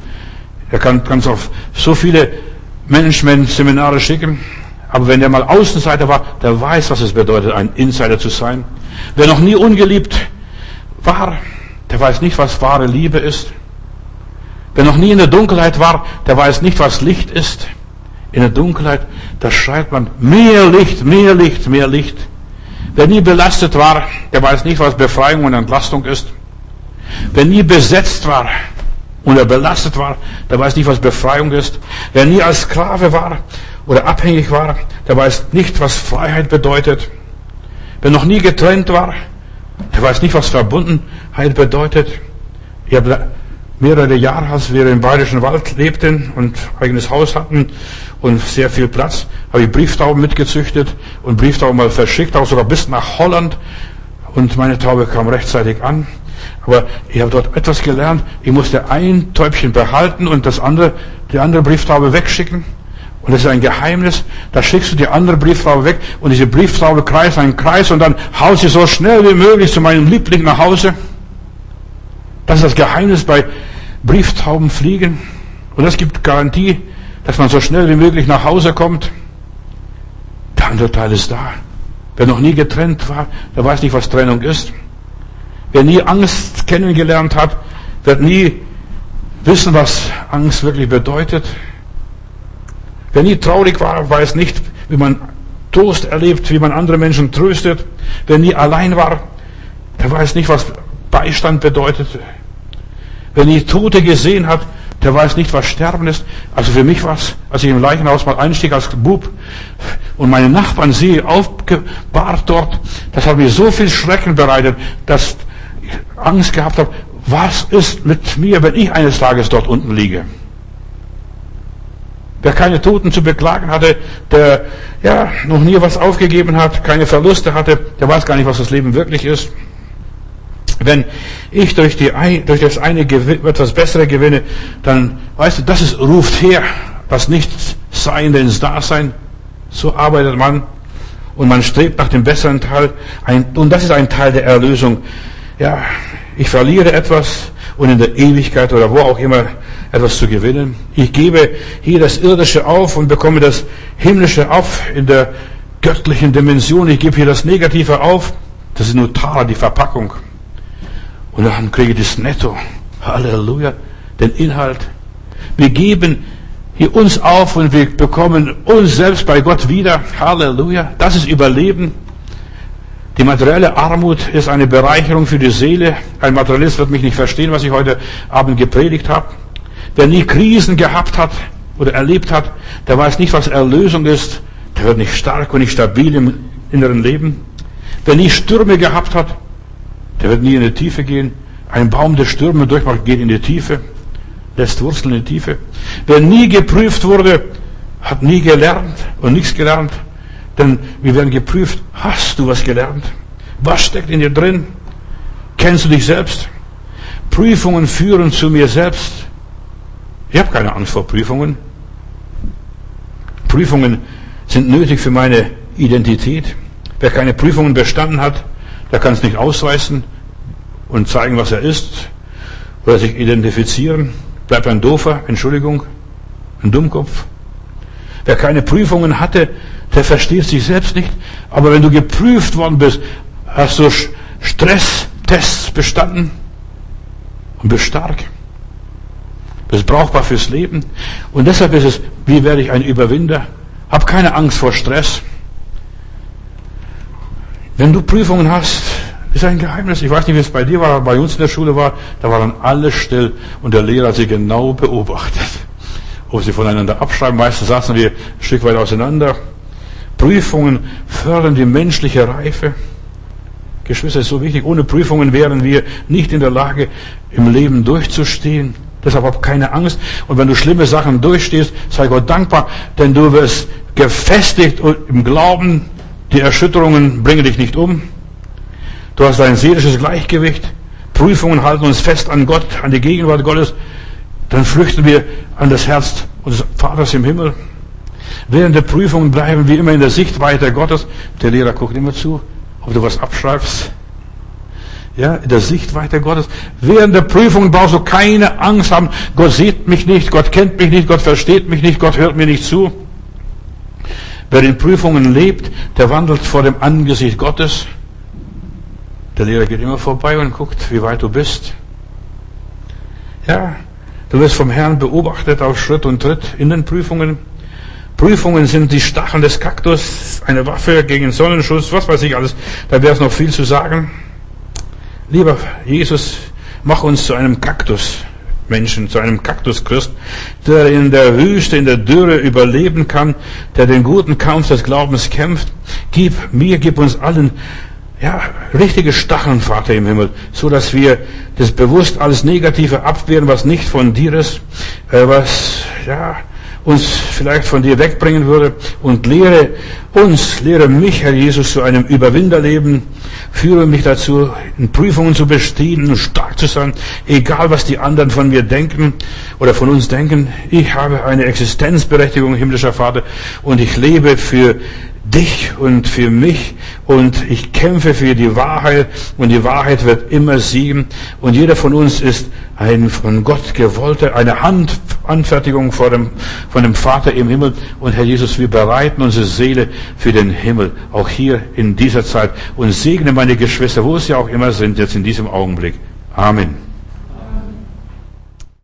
Speaker 1: Er kann ganz auf so viele Management-Seminare schicken. Aber wenn der mal Außenseiter war, der weiß, was es bedeutet, ein Insider zu sein. Wer noch nie ungeliebt war, der weiß nicht, was wahre Liebe ist. Wer noch nie in der Dunkelheit war, der weiß nicht, was Licht ist. In der Dunkelheit, da schreit man, mehr Licht, mehr Licht, mehr Licht. Wer nie belastet war, der weiß nicht, was Befreiung und Entlastung ist. Wer nie besetzt war und er belastet war, der weiß nicht, was Befreiung ist. Wer nie als Sklave war oder abhängig war, der weiß nicht, was Freiheit bedeutet. Wer noch nie getrennt war, der weiß nicht, was Verbundenheit bedeutet. Ich habe mehrere Jahre, als wir im Bayerischen Wald lebten und eigenes Haus hatten und sehr viel Platz, habe ich Brieftauben mitgezüchtet und Brieftauben mal verschickt, auch sogar bis nach Holland. Und meine Taube kam rechtzeitig an. Aber ich habe dort etwas gelernt. Ich musste ein Täubchen behalten und das andere, die andere Brieftaube wegschicken. Und das ist ein Geheimnis. Da schickst du die andere Brieftaube weg und diese Brieftaube kreist einen Kreis und dann haust sie so schnell wie möglich zu meinem Liebling nach Hause. Das ist das Geheimnis bei Brieftaubenfliegen. Und das gibt Garantie, dass man so schnell wie möglich nach Hause kommt. Der andere Teil ist da. Wer noch nie getrennt war, der weiß nicht, was Trennung ist. Wer nie Angst kennengelernt hat, wird nie wissen, was Angst wirklich bedeutet. Wer nie traurig war, weiß nicht, wie man Trost erlebt, wie man andere Menschen tröstet. Wer nie allein war, der weiß nicht, was Beistand bedeutet. Wer nie Tote gesehen hat, der weiß nicht, was Sterben ist. Also für mich war es, als ich im Leichenhaus mal einstieg als Bub und meine Nachbarn sehe, aufgebahrt dort, das hat mir so viel Schrecken bereitet, dass ich Angst gehabt habe, was ist mit mir, wenn ich eines Tages dort unten liege? Wer keine Toten zu beklagen hatte, der ja noch nie was aufgegeben hat, keine Verluste hatte, der weiß gar nicht, was das Leben wirklich ist. Wenn ich durch, die, durch das eine etwas Bessere gewinne, dann weißt du, das ist, ruft her, das Nichtseiende ins Dasein. So arbeitet man und man strebt nach dem besseren Teil. Ein, und das ist ein Teil der Erlösung. Ja, ich verliere etwas und in der Ewigkeit oder wo auch immer etwas zu gewinnen. Ich gebe hier das Irdische auf und bekomme das Himmlische auf in der göttlichen Dimension. Ich gebe hier das Negative auf. Das ist nur Tara, die Verpackung. Und dann kriege ich das Netto. Halleluja. Den Inhalt. Wir geben hier uns auf und wir bekommen uns selbst bei Gott wieder. Halleluja. Das ist Überleben. Die materielle Armut ist eine Bereicherung für die Seele. Ein Materialist wird mich nicht verstehen, was ich heute Abend gepredigt habe. Wer nie Krisen gehabt hat oder erlebt hat, der weiß nicht, was Erlösung ist. Der wird nicht stark und nicht stabil im inneren Leben. Wer nie Stürme gehabt hat, der wird nie in die Tiefe gehen. Ein Baum, der Stürme durchmacht, geht in die Tiefe, lässt Wurzeln in die Tiefe. Wer nie geprüft wurde, hat nie gelernt und nichts gelernt. Denn wir werden geprüft. Hast du was gelernt? Was steckt in dir drin? Kennst du dich selbst? Prüfungen führen zu mir selbst. Ich habe keine Angst vor Prüfungen. Prüfungen sind nötig für meine Identität. Wer keine Prüfungen bestanden hat, der kann es nicht ausweisen und zeigen, was er ist oder sich identifizieren. Bleibt ein Doofer, Entschuldigung, ein Dummkopf. Wer keine Prüfungen hatte, der versteht sich selbst nicht. Aber wenn du geprüft worden bist, hast du Stresstests bestanden und bist stark. Bist brauchbar fürs Leben. Und deshalb ist es, wie werde ich ein Überwinder? Hab keine Angst vor Stress. Wenn du Prüfungen hast, ist ein Geheimnis. Ich weiß nicht, wie es bei dir war, aber bei uns in der Schule war, da war dann alles still und der Lehrer hat sie genau beobachtet. Ob sie voneinander abschreiben, meistens saßen wir ein Stück weit auseinander. Prüfungen fördern die menschliche Reife. Geschwister, ist so wichtig. Ohne Prüfungen wären wir nicht in der Lage, im Leben durchzustehen. Deshalb hab keine Angst. Und wenn du schlimme Sachen durchstehst, sei Gott dankbar, denn du wirst gefestigt im Glauben. Die Erschütterungen bringen dich nicht um. Du hast ein seelisches Gleichgewicht. Prüfungen halten uns fest an Gott, an die Gegenwart Gottes. Dann flüchten wir an das Herz unseres Vaters im Himmel. Während der Prüfungen bleiben wir immer in der Sichtweite Gottes. Der Lehrer guckt immer zu, ob du was abschreibst. Ja, in der Sichtweite Gottes. Während der Prüfungen brauchst du keine Angst haben. Gott sieht mich nicht, Gott kennt mich nicht, Gott versteht mich nicht, Gott hört mir nicht zu. Wer in Prüfungen lebt, der wandelt vor dem Angesicht Gottes. Der Lehrer geht immer vorbei und guckt, wie weit du bist. Ja, du wirst vom Herrn beobachtet auf Schritt und Tritt in den Prüfungen. Prüfungen sind die Stacheln des Kaktus, eine Waffe gegen Sonnenschutz, was weiß ich alles. Da wäre es noch viel zu sagen. Lieber Jesus, mach uns zu einem Kaktus. Menschen, zu einem Kaktuschrist, der in der Wüste, in der Dürre überleben kann, der den guten Kampf des Glaubens kämpft. Gib mir, gib uns allen, ja, richtige Stacheln, Vater im Himmel, so dass wir das bewusst alles Negative abwehren, was nicht von dir ist, äh, was, ja, uns vielleicht von dir wegbringen würde und lehre uns, lehre mich, Herr Jesus, zu einem Überwinderleben. Führe mich dazu, in Prüfungen zu bestehen und stark zu sein, egal was die anderen von mir denken oder von uns denken. Ich habe eine Existenzberechtigung, himmlischer Vater, und ich lebe für dich und für mich und ich kämpfe für die Wahrheit und die Wahrheit wird immer siegen und jeder von uns ist ein von Gott gewollter, eine Handanfertigung vor dem, von dem Vater im Himmel und Herr Jesus, wir bereiten unsere Seele für den Himmel, auch hier in dieser Zeit und segne meine Geschwister, wo sie auch immer sind, jetzt in diesem Augenblick. Amen.